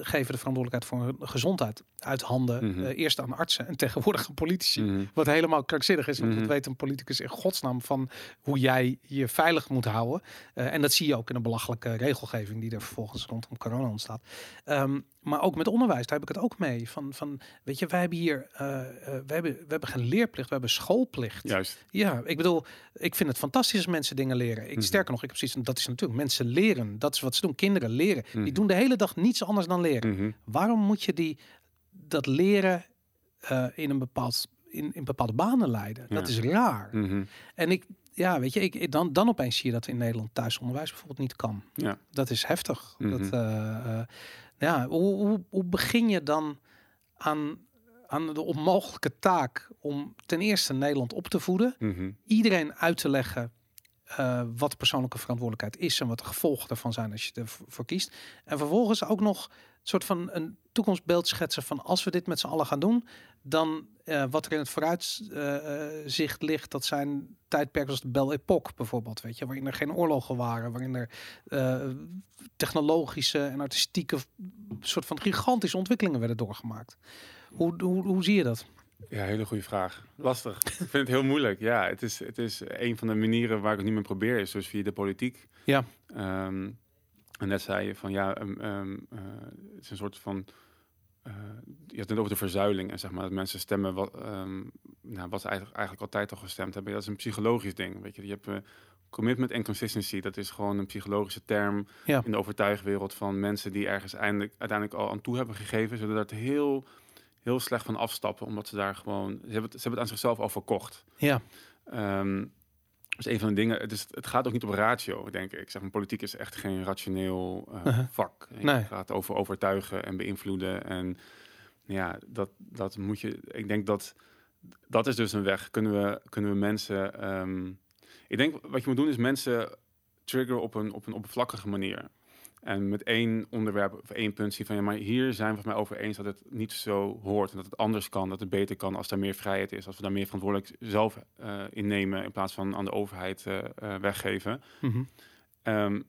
geven de verantwoordelijkheid voor hun gezondheid uit handen. Mhm. eh, eerst aan artsen en tegenwoordig aan politici. Mhm. Wat helemaal krankzinnig is, want dat weet een politicus in godsnaam van hoe jij je veilig moet houden. Eh, en dat zie je ook in de belachelijke regelgeving die er vervolgens rondom corona ontstaat. Ehm, maar ook met onderwijs, daar heb ik het ook mee. Van, van weet je, wij hebben hier, eh, we, hebben, we hebben geen leerplicht, we hebben schoolplicht. Juist. Ja, ik bedoel, ik vind het fantastisch als mensen dingen leren. Ik, Mhm. Sterker nog, ik heb precies, dat is natuurlijk mensen leren. Dat is wat ze doen. Kinderen leren. Mhm. Die doen de hele dag niets anders dan leren. Mhm. Waarom moet je die dat leren eh, in een bepaald in, in bepaalde banen leiden. Dat is raar. Mhm. En ik, ja, weet je, ik, dan, dan opeens zie je dat in Nederland thuisonderwijs bijvoorbeeld niet kan. Ja. Dat is heftig. Mhm. Dat, eh, eh, ja, hoe, hoe, hoe begin je dan aan, aan de onmogelijke taak om ten eerste Nederland op te voeden, Mhm. iedereen uit te leggen eh, wat de persoonlijke verantwoordelijkheid is en wat de gevolgen ervan zijn als je ervoor kiest. En vervolgens ook nog een soort van een toekomstbeeld schetsen van als we dit met z'n allen gaan doen, dan eh, wat er in het vooruitzicht ligt, dat zijn tijdperken als de Belle Époque bijvoorbeeld, weet je, waarin er geen oorlogen waren, waarin er eh, technologische en artistieke soort van gigantische ontwikkelingen werden doorgemaakt. Hoe, hoe zie je dat? Ja, hele goede vraag. Lastig. ik vind het heel moeilijk. Ja, het is, het is een van de manieren waar ik het niet meer probeer, is dus via de politiek. Ja. Ehm, en net zei je van ja, ehm, ehm, eh, het is een soort van. eh, je had het net over de verzuiling en zeg maar dat mensen stemmen wat, nou, wat ze eigenlijk, eigenlijk altijd al gestemd hebben. Dat is een psychologisch ding. Weet je, je hebt eh, commitment en consistency. Dat is gewoon een psychologische term Ja. in de overtuigwereld van mensen die ergens eindelijk, uiteindelijk al aan toe hebben gegeven, zodat het heel, heel slecht van afstappen, omdat ze daar gewoon, ze hebben het, ze hebben het aan zichzelf al verkocht. Ja, Ehm dus een van de dingen, het, is, het gaat ook niet op ratio, denk ik. Ik zeg, maar, politiek is echt geen rationeel eh, Uh-huh. vak. Het Nee. gaat over overtuigen en beïnvloeden. En ja, dat, dat moet je. Ik denk dat dat is dus een weg. Kunnen we, kunnen we mensen. ehm, ik denk wat je moet doen is mensen triggeren op een, op een oppervlakkige manier. En met één onderwerp of één punt zien van ja, maar hier zijn we het mij over eens dat het niet zo hoort en dat het anders kan, dat het beter kan als er meer vrijheid is, als we daar meer verantwoordelijk zelf eh innemen in plaats van aan de overheid eh, eh, weggeven. Ehm,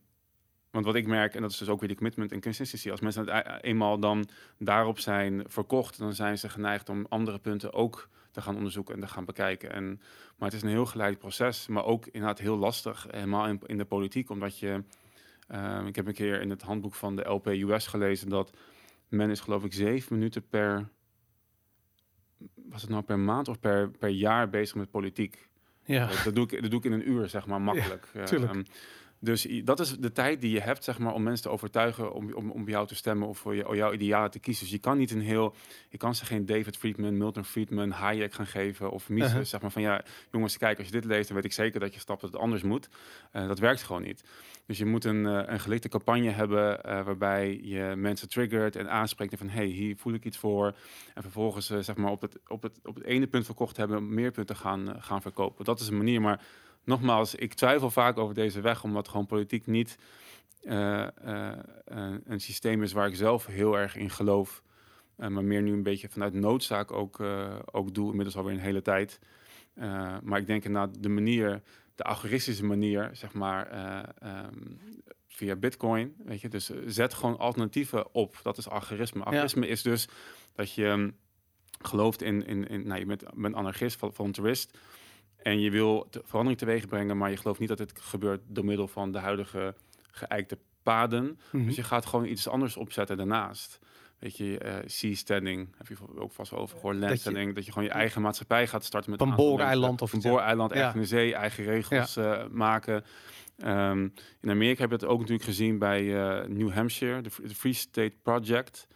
want wat ik merk, en dat is dus ook weer die commitment en consistency, als mensen het e- eenmaal dan daarop zijn verkocht, dan zijn ze geneigd om andere punten ook te gaan onderzoeken en te gaan bekijken. En, maar het is een heel geleid proces, maar ook inderdaad heel lastig, helemaal in, in de politiek, omdat je, ehm, ik heb een keer in het handboek van de LPUS gelezen dat men is geloof ik zeven minuten per, was het nou per maand of per, per jaar bezig met politiek. ja. Dat doe, ik, dat doe ik in een uur, zeg maar, makkelijk. Tuurlijk. ehm, dus dat is de tijd die je hebt, zeg maar, om mensen te overtuigen om, om, om bij jou te stemmen of voor je, jouw idealen te kiezen. Dus je kan niet een heel, je kan ze geen David Friedman, Milton Friedman, Hayek gaan geven of Mises, Uh-huh. zeg maar van ja, jongens, kijk, als je dit leest, dan weet ik zeker dat je stapt dat het anders moet. Eh, dat werkt gewoon niet. Dus je moet een, eh, een gelikte campagne hebben eh, waarbij je mensen triggert en aanspreekt en van hey, hier voel ik iets voor. En vervolgens zeg maar op het, op, het, op het ene punt verkocht hebben, meer punten gaan, gaan verkopen. Dat is een manier, maar nogmaals, ik twijfel vaak over deze weg, omdat gewoon politiek niet eh, eh, een- een systeem is waar ik zelf heel erg in geloof. Eh, maar meer nu een beetje vanuit noodzaak ook, ook doe, inmiddels alweer een hele tijd. Maar ik denk inderdaad de manier, de algoritmische manier, zeg maar, eh, ehm, via Bitcoin, weet je, dus zet gewoon alternatieven op. Dat is algoritme. Algoritme is dus dat je ehm, gelooft in, in, in nou, je bent, bent anarchist, vol- voluntarist, en je wil verandering teweeg brengen, maar je gelooft niet dat het gebeurt door middel van de huidige geëikte paden. Mhm. Dus je gaat gewoon iets anders opzetten daarnaast. Weet je, eh seasteading, heb je ook vast wel over gehoord, landsteading, dat je gewoon je eigen maatschappij gaat starten met een booreiland of een booreiland, echt Ja. de zee, eigen regels eh, maken. Ehm, in Amerika heb je het ook natuurlijk gezien bij eh, New Hampshire, de Free State Project.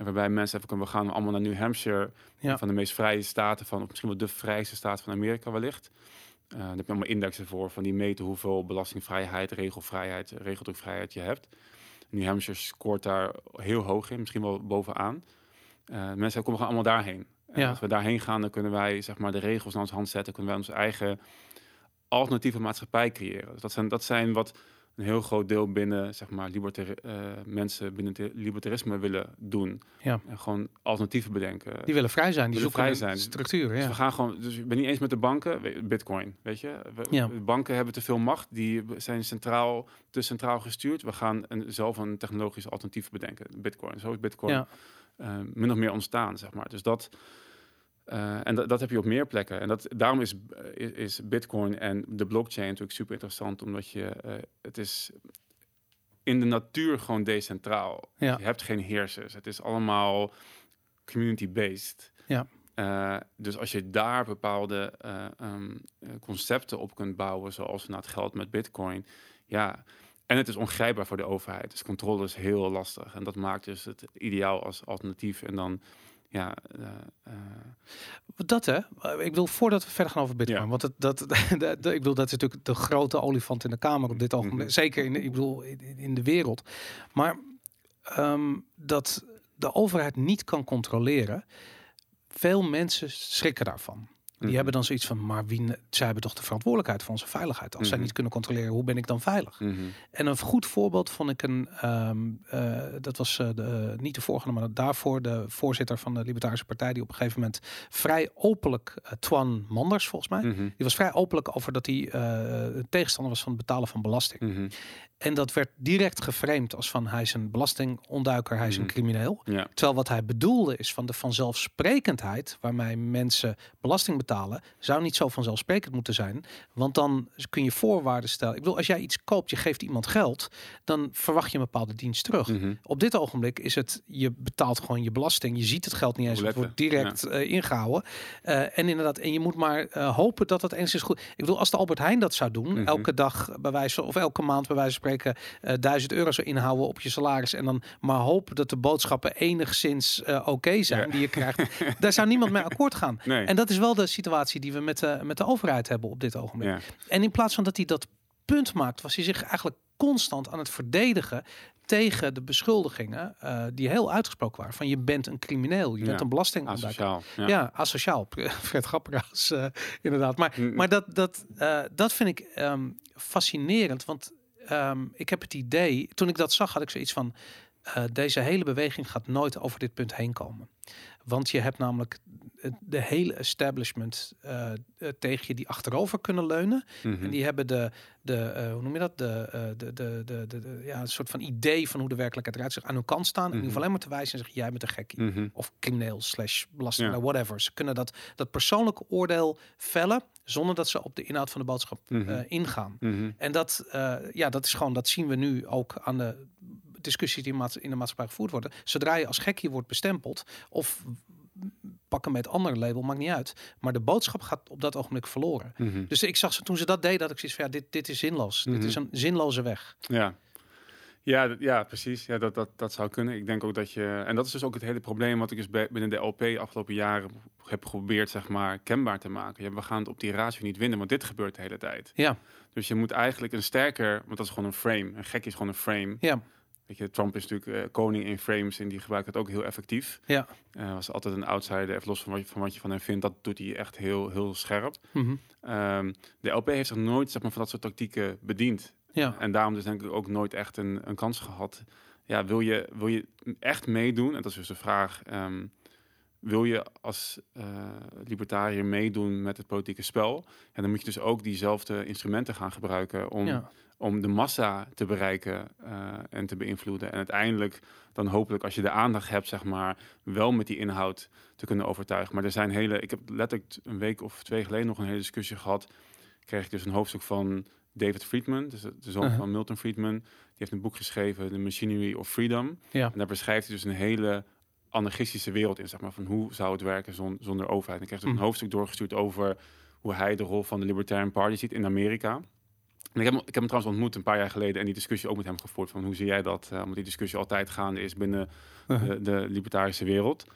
En waarbij mensen even kunnen, we gaan allemaal naar New Hampshire, Ja. van de meest vrije staten van, of misschien wel de vrijste staat van Amerika wellicht. Eh daar heb je allemaal indexen voor, van die meten hoeveel belastingvrijheid, regelvrijheid, regeldrukvrijheid je hebt. New Hampshire scoort daar heel hoog in, misschien wel bovenaan. Eh, mensen komen gewoon allemaal daarheen. En Ja. als we daarheen gaan, dan kunnen wij zeg maar, de regels naar onze hand zetten. Kunnen wij onze eigen alternatieve maatschappij creëren. Dus dat, zijn, dat zijn wat een heel groot deel binnen zeg maar, libertar eh, mensen binnen het libertarisme willen doen. Ja. En gewoon alternatieven bedenken. Die willen vrij zijn, die Willen zoeken vrij zijn. structuur. Dus Ja. we gaan gewoon, dus ik ben niet eens met de banken, bitcoin, weet je. We- Ja. banken hebben te veel macht, die zijn centraal, te centraal gestuurd. We gaan een, zelf een technologisch alternatief bedenken, bitcoin. Zo is bitcoin Ja. eh, min of meer ontstaan, zeg maar. Dus dat, eh, en dat, dat heb je op meer plekken. En dat, daarom is, is, is bitcoin en de blockchain natuurlijk super interessant, omdat je, eh, het is in de natuur gewoon decentraal. Ja. Je hebt geen heersers. Het is allemaal community-based. Ja. Eh, dus als je daar bepaalde eh, ehm, eh, concepten op kunt bouwen, zoals na het geld met bitcoin, ja. En het is ongrijpbaar voor de overheid. Dus controle is heel lastig. En dat maakt dus het ideaal als alternatief. En dan ja, uh, dat hè. Ik bedoel, voordat we verder gaan over Bitcoin, Ja. want dat, dat, ik bedoel, dat is natuurlijk de grote olifant in de kamer op dit ogenblik, Mhm. zeker in, de- ik bedoel, in, in de wereld. Maar ehm, dat de overheid niet kan controleren, veel mensen schrikken daarvan. Die Mhm. hebben dan zoiets van, maar wie, zij hebben toch de verantwoordelijkheid voor onze veiligheid. Als zij Mhm. niet kunnen controleren, hoe ben ik dan veilig? Mhm. En een goed voorbeeld vond ik een, ehm, eh, dat was eh, de, niet de voorganger, maar daarvoor de voorzitter van de Libertarische Partij, die op een gegeven moment vrij openlijk, eh, Twan Manders volgens mij, die was vrij openlijk over dat hij eh, tegenstander was van het betalen van belasting. En dat werd direct geframed als van hij is een belastingontduiker, hij is een Mhm. crimineel. Ja. Terwijl wat hij bedoelde is van de vanzelfsprekendheid waarmee mensen belasting betalen, zou niet zo vanzelfsprekend moeten zijn. Want dan kun je voorwaarden stellen. Ik bedoel, als jij iets koopt, je geeft iemand geld, dan verwacht je een bepaalde dienst terug. Mhm. Op dit ogenblik is het, je betaalt gewoon je belasting. Je ziet het geld niet eens, het wordt direct eh, ingehouden. Eh, en inderdaad, en je moet maar eh, hopen dat het enigszins goed... Ik bedoel, als de Albert Heijn dat zou doen, Mhm. elke dag bij wijze of elke maand bij wijze van spreken, eh 1000 euro zou inhouden op je salaris en dan maar hopen dat de boodschappen enigszins eh, oké zijn Ja. die je krijgt. Daar zou niemand mee akkoord gaan. Nee. En dat is wel de situatie die we met de, met de overheid hebben op dit ogenblik. ja. En in plaats van dat hij dat punt maakt, was hij zich eigenlijk constant aan het verdedigen tegen de beschuldigingen eh, die heel uitgesproken waren. Van je bent een crimineel, je Ja, bent een belastingontduiker. Asociaal. Ja. Ja. asociaal. Fred Grapperhaus, eh inderdaad. Maar, Mm. maar dat, dat, eh, dat vind ik ehm, fascinerend. Want ehm, ik heb het idee, toen ik dat zag, had ik zoiets van... eh, deze hele beweging gaat nooit over dit punt heen komen. Want je hebt namelijk de hele establishment eh, eh, tegen je die achterover kunnen leunen. Mhm. En die hebben de, de eh, hoe noem je dat? De, de, de, de, de, ja, een soort van idee van hoe de werkelijkheid eruit ziet aan hun kant staan. En die Mhm. hoeven alleen maar te wijzen en zeggen, jij bent een gekkie. Mhm. Of crimineel slash belasting, Ja. whatever. Ze kunnen dat, dat persoonlijke oordeel vellen zonder dat ze op de inhoud van de boodschap ingaan. En dat, ja, dat is gewoon, dat zien we nu ook aan de discussies die in de maatschappij gevoerd worden. Zodra je als gekkie wordt bestempeld of pakken met ander label, maakt niet uit. Maar de boodschap gaat op dat ogenblik verloren. Mhm. Dus ik zag ze toen ze dat deden, dat ik zoiets van ja, dit, dit is zinloos. Dit Mhm. is een zinloze weg. Ja. Ja, ja, precies. Ja, dat, dat, dat zou kunnen. Ik denk ook dat je... En dat is dus ook het hele probleem wat ik dus bij- binnen de LP afgelopen jaren heb geprobeerd, zeg maar, kenbaar te maken. Ja, we gaan het op die ratio niet winnen, want dit gebeurt de hele tijd. Ja, Dus je moet eigenlijk een sterker... Want dat is gewoon een frame. Een gek is gewoon een frame. ja, Weet je, Trump is natuurlijk eh, koning in frames en die gebruikt het ook heel effectief. ja. Eh was altijd een outsider, even los van wat, je, van wat je van hem vindt. Dat doet hij echt heel, heel scherp. Mhm. Ehm, de LP heeft zich nooit zeg maar, van dat soort tactieken bediend. ja. En daarom dus denk ik ook nooit echt een, een kans gehad. Ja, wil je, wil je echt meedoen? En dat is dus de vraag. ehm, wil je als eh, libertariër meedoen met het politieke spel? En dan moet je dus ook diezelfde instrumenten gaan gebruiken om, ja. Om de massa te bereiken eh, en te beïnvloeden. En uiteindelijk dan hopelijk als je de aandacht hebt, zeg maar, wel met die inhoud te kunnen overtuigen. Maar er zijn hele, ik heb letterlijk een week of twee geleden nog een hele discussie gehad. Kreeg ik dus een hoofdstuk van David Friedman, dus de zoon Uh-huh. van Milton Friedman. Die heeft een boek geschreven, The Machinery of Freedom. Ja. En daar beschrijft hij dus een hele anarchistische wereld in, zeg maar, van hoe zou het werken zon- zonder overheid. En ik kreeg dus Mhm. een hoofdstuk doorgestuurd over hoe hij de rol van de Libertarian Party ziet in Amerika. En ik heb, hem- ik heb hem trouwens ontmoet een paar jaar geleden en die discussie ook met hem gevoerd van hoe zie jij dat? Eh, omdat die discussie altijd gaande is binnen de, de libertarische wereld.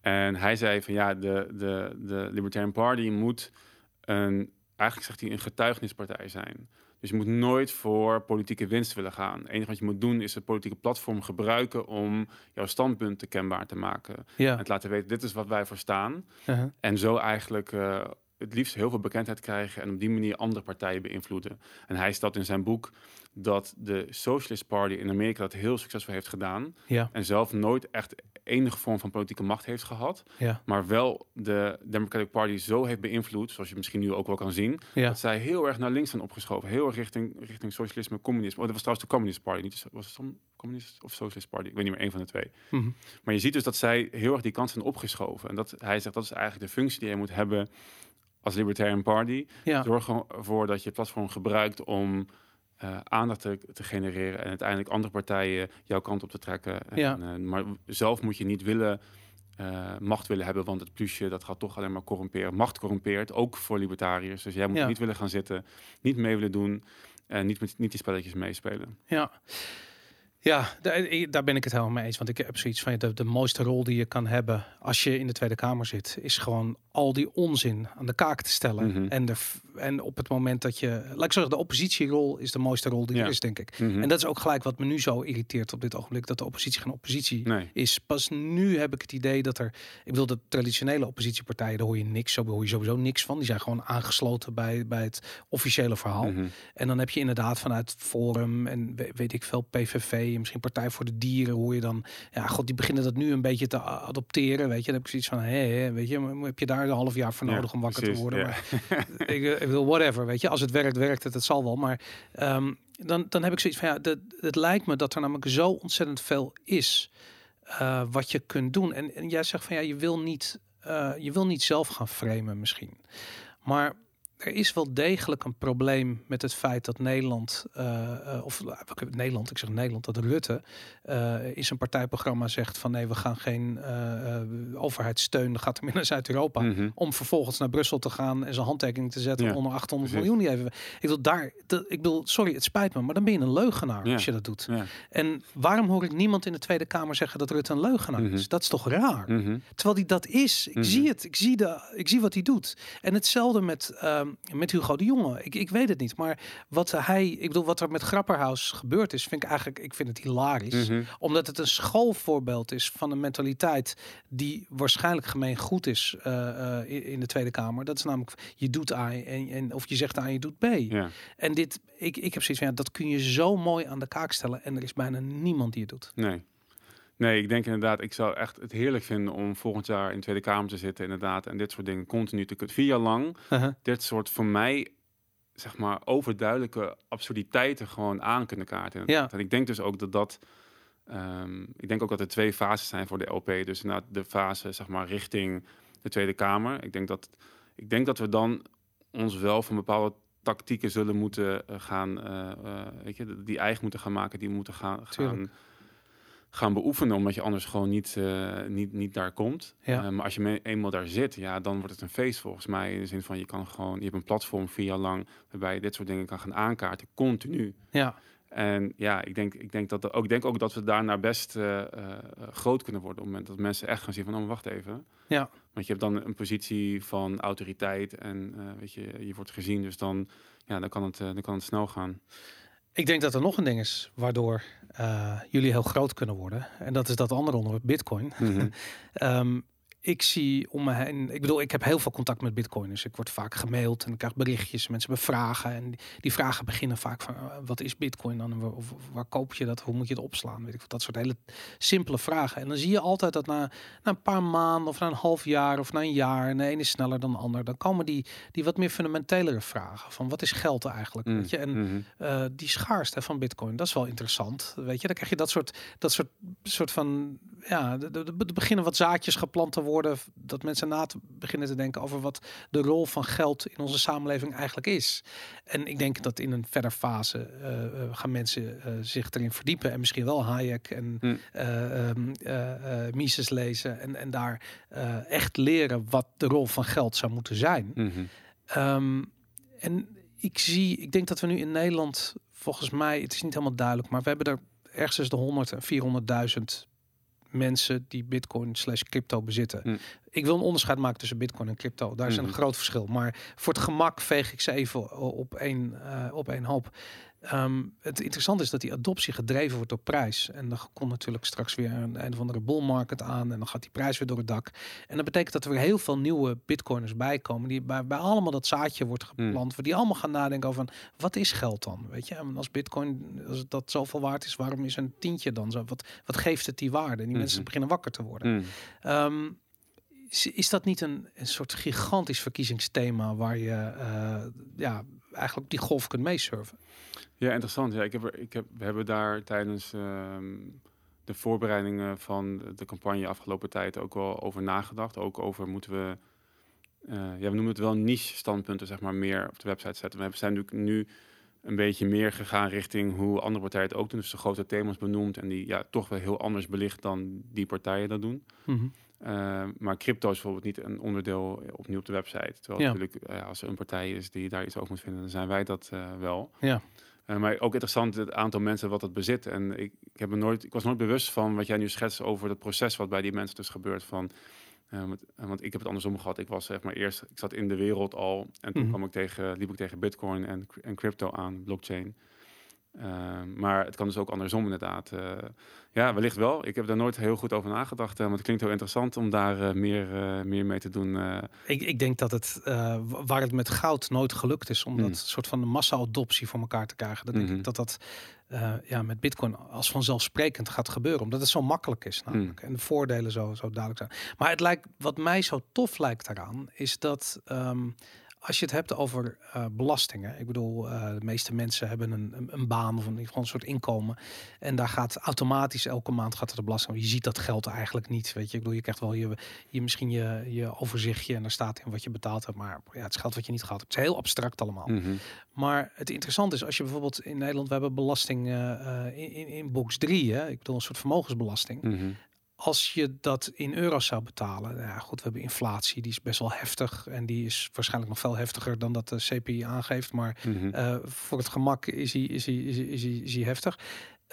En hij zei van ja, de, de, de Libertarian Party moet een, eigenlijk zegt hij, een getuigenispartij zijn. Dus je moet nooit voor politieke winst willen gaan. Het enige wat je moet doen is het politieke platform gebruiken om jouw standpunten kenbaar te maken. ja. En te laten weten, dit is wat wij voor staan. Uh-huh. En zo eigenlijk eh, het liefst heel veel bekendheid krijgen en op die manier andere partijen beïnvloeden. En hij stelt in zijn boek dat de Socialist Party in Amerika dat heel succesvol heeft gedaan. ja. En zelf nooit echt enige vorm van politieke macht heeft gehad. ja. Maar wel de Democratic Party zo heeft beïnvloed, zoals je misschien nu ook wel kan zien. Ja. Dat zij heel erg naar links zijn opgeschoven. Heel erg richting, richting socialisme, communisme. Oh, dat was trouwens de Communist Party. Niet de, was het Communist of Socialist Party? Ik weet niet meer, één van de twee. Mhm. Maar je ziet dus dat zij heel erg die kant zijn opgeschoven. En dat, hij zegt dat is eigenlijk de functie die je moet hebben als Libertarian Party. ja. Zorg ervoor dat je het platform gebruikt om eh, aandacht te, te genereren en uiteindelijk andere partijen jouw kant op te trekken. Ja. En, eh, maar zelf moet je niet willen, eh, macht willen hebben, want het plusje dat gaat toch alleen maar corrumperen. Macht corrumpeert, ook voor libertariërs. Dus jij moet Ja. niet willen gaan zitten, niet mee willen doen en niet, niet die spelletjes meespelen. Ja. Ja, daar, ben ik het helemaal mee eens. Want ik heb zoiets van de, de mooiste rol die je kan hebben als je in de Tweede Kamer zit, is gewoon al die onzin aan de kaak te stellen. Mhm. en, de, en op het moment dat je, laat ik zeggen, de oppositierol is de mooiste rol die Ja. er is, denk ik. Mhm. En dat is ook gelijk wat me nu zo irriteert op dit ogenblik, dat de oppositie geen oppositie Nee. is. Pas nu heb ik het idee dat er, ik bedoel, de traditionele oppositiepartijen, daar hoor je niks, zo hoor je sowieso niks van. Die zijn gewoon aangesloten bij, bij het officiële verhaal. Mhm. En dan heb je inderdaad vanuit Forum en we- weet ik veel, PVV en misschien Partij voor de Dieren, hoe je dan, ja, god, die beginnen dat nu een beetje te adopteren, weet je. Dan heb ik zoiets van, hé, weet je, heb je daar een half jaar voor Ja, nodig om wakker precies, te worden? ja. Maar ik, eh, ik wil whatever, weet je. Als het werkt, werkt het, het zal wel. Maar ehm, dan, dan heb ik zoiets van, ja, dat, het lijkt me dat er namelijk zo ontzettend veel is eh, wat je kunt doen. En, en jij zegt van, ja, je wil niet, eh, je wil niet zelf gaan framen misschien. Maar er is wel degelijk een probleem met het feit dat Nederland, eh, eh, of eh, Nederland, ik zeg Nederland, dat Rutte eh in zijn partijprogramma zegt van nee, we gaan geen overheidssteun, dat gaat er meer naar Zuid-Europa. Mhm. Om vervolgens naar Brussel te gaan en zijn handtekening te zetten Ja, onder 800 precies. miljoen. Die even. Ik wil daar, dat, ik bedoel, sorry, het spijt me, maar dan ben je een leugenaar Ja. als je dat doet. Ja. En waarom hoor ik niemand in de Tweede Kamer zeggen dat Rutte een leugenaar Mhm. is? Dat is toch raar? Mhm. Terwijl hij dat is. Ik zie het. Ik zie, de, ik zie wat hij doet. En hetzelfde met, ehm, met Hugo de Jonge. Ik, ik weet het niet. Maar wat hij, ik bedoel, wat er met Grapperhaus gebeurd is, vind ik eigenlijk, ik vind het hilarisch. Mhm. Omdat het een schoolvoorbeeld is van een mentaliteit die waarschijnlijk gemeen goed is eh, eh, in- in de Tweede Kamer. Dat is namelijk, je doet A en, en of je zegt A en je doet B. Ja. En dit, ik, ik heb zoiets van, ja, dat kun je zo mooi aan de kaak stellen. En er is bijna niemand die het doet. Nee. Nee, ik denk inderdaad, ik zou echt het heerlijk vinden om volgend jaar in de Tweede Kamer te zitten, inderdaad, en dit soort dingen continu te kunnen. Vier jaar lang dit soort voor mij, zeg maar, overduidelijke absurditeiten gewoon aan kunnen kaarten. inderdaad. En ik denk dus ook dat dat, ehm, ik denk ook dat er twee fases zijn voor de LP. Dus inderdaad de fase, zeg maar, richting de Tweede Kamer. Ik denk dat, ik denk dat we dan ons wel van bepaalde tactieken zullen moeten eh, gaan, eh, eh, weet je, die eigen moeten gaan maken, die moeten gaan, gaan, gaan beoefenen, omdat je anders gewoon niet, eh, niet, niet daar komt. Ja. Eh, maar als je me- eenmaal daar zit, ja, dan wordt het een feest volgens mij. In de zin van je kan gewoon, je hebt een platform vier jaar lang waarbij je dit soort dingen kan gaan aankaarten, continu. Ja, En ja, ik denk, ik denk, dat, ook, ik denk ook dat we daarna best eh, groot kunnen worden. Op het moment dat mensen echt gaan zien van, oh, wacht even. ja. Want je hebt dan een positie van autoriteit en weet je, je wordt gezien. Dus dan, ja, dan, kan het, dan kan het snel gaan. Ik denk dat er nog een ding is waardoor eh, jullie heel groot kunnen worden. En dat is dat andere onderwerp, Bitcoin. Ehm, ik zie om me heen. Ik bedoel, ik heb heel veel contact met bitcoiners. Ik word vaak gemaild en ik krijg berichtjes. Mensen hebben vragen. En die, vragen beginnen vaak van: eh, wat is bitcoin dan? Of, waar koop je dat? Hoe moet je het opslaan? Weet ik wat. Dat soort hele simpele vragen. En dan zie je altijd dat na, na een paar maanden of na een half jaar of na een jaar. En de ene is sneller dan de ander. Dan komen die, die wat meer fundamentelere vragen. Van wat is geld eigenlijk? Mm, Weet je? En mhm. eh, die schaarste van bitcoin, dat is wel interessant. Weet je, dan krijg je dat soort, dat soort, soort van, ja, er beginnen wat zaadjes geplant te worden, dat mensen na te beginnen te denken over wat de rol van geld in onze samenleving eigenlijk is. En ik denk dat in een verder fase eh, eh, gaan mensen eh, zich erin verdiepen en misschien wel Hayek en eh, ehm, eh, eh, Mises lezen en, en daar echt leren wat de rol van geld zou moeten zijn. Mhm. Ehm, en ik zie, ik denk dat we nu in Nederland, volgens mij, het is niet helemaal duidelijk, maar we hebben er ergens de 100 en 400.000 mensen die bitcoin slash crypto bezitten. Hm. Ik wil een onderscheid maken tussen bitcoin en crypto. Daar is Mhm. een groot verschil. Maar voor het gemak veeg ik ze even op één, eh, op één hoop. Ehm, het interessante is dat die adoptie gedreven wordt door prijs. En dan komt natuurlijk straks weer een, een of andere bull market aan. En dan gaat die prijs weer door het dak. En dat betekent dat er weer heel veel nieuwe bitcoiners bijkomen. Die bij, bij allemaal dat zaadje wordt geplant. Waar die allemaal gaan nadenken over van, wat is geld dan? Weet je, en als bitcoin, als dat zoveel waard is, waarom is een tientje dan zo? Wat, wat geeft het die waarde? En die mensen Mhm. beginnen wakker te worden. Mhm. Ehm, is, is dat niet een, een soort gigantisch verkiezingsthema waar je eh, ja, eigenlijk die golf kunt meesurfen? Ja, interessant. Ja, ik heb, ik heb, we hebben daar tijdens ehm, de voorbereidingen van de, campagne afgelopen tijd ook wel over nagedacht. Ook over moeten we, eh, ja, we noemen het wel niche standpunten, zeg maar, meer op de website zetten. We zijn natuurlijk nu een beetje meer gegaan richting hoe andere partijen het ook doen. Dus de grote thema's benoemd en die ja, toch wel heel anders belicht dan die partijen dat doen. Mhm. Uh, maar crypto is bijvoorbeeld niet een onderdeel opnieuw op de website. Terwijl Ja. natuurlijk, uh, als er een partij is die daar iets over moet vinden, dan zijn wij dat uh, wel. Ja. Eh, maar ook interessant het aantal mensen wat het bezit. En ik, ik, heb me nooit, ik was nooit bewust van wat jij nu schetst over het proces wat bij die mensen dus gebeurt. Van, want, want, ik heb het andersom gehad. Ik was zeg maar eerst, ik zat in de wereld al en toen Mhm. kwam ik tegen, liep ik tegen Bitcoin en, en crypto aan, blockchain. Uh, maar het kan dus ook andersom inderdaad. Uh, ja, wellicht wel. Ik heb daar nooit heel goed over nagedacht. Uh, maar het klinkt heel interessant om daar uh, meer, meer mee te doen. Ik, ik, denk dat het, waar het met goud nooit gelukt is, om dat Mm. soort van massa-adoptie voor elkaar te krijgen. Dan denk Mhm. ik dat dat ja, met Bitcoin als vanzelfsprekend gaat gebeuren, omdat het zo makkelijk is. Namelijk. Mm. En de voordelen zo, zo duidelijk zijn. Maar het lijkt, wat mij zo tof lijkt daaraan, is dat. Um, als je het hebt over uh, belastingen. Ik bedoel, uh, de meeste mensen hebben een, een, een, baan of geval een soort inkomen. En daar gaat automatisch elke maand gaat er de belasting. Je ziet dat geld eigenlijk niet. Weet je, ik bedoel, je krijgt wel je, je misschien je, je overzichtje en daar staat in wat je betaald hebt. Maar ja, het is geld wat je niet gehad hebt. Het is heel abstract allemaal. Mm -hmm. Maar het interessante is als je bijvoorbeeld in Nederland, we hebben belasting uh, in, in, in box 3. Hè? Ik bedoel, een soort vermogensbelasting. Mm -hmm als je dat in euro's zou betalen, nou ja, goed, we hebben inflatie, die is best wel heftig en die is waarschijnlijk nog veel heftiger dan dat de CPI aangeeft, maar mm -hmm. uh, voor het gemak is hij is hij is hij is hij, is hij heftig.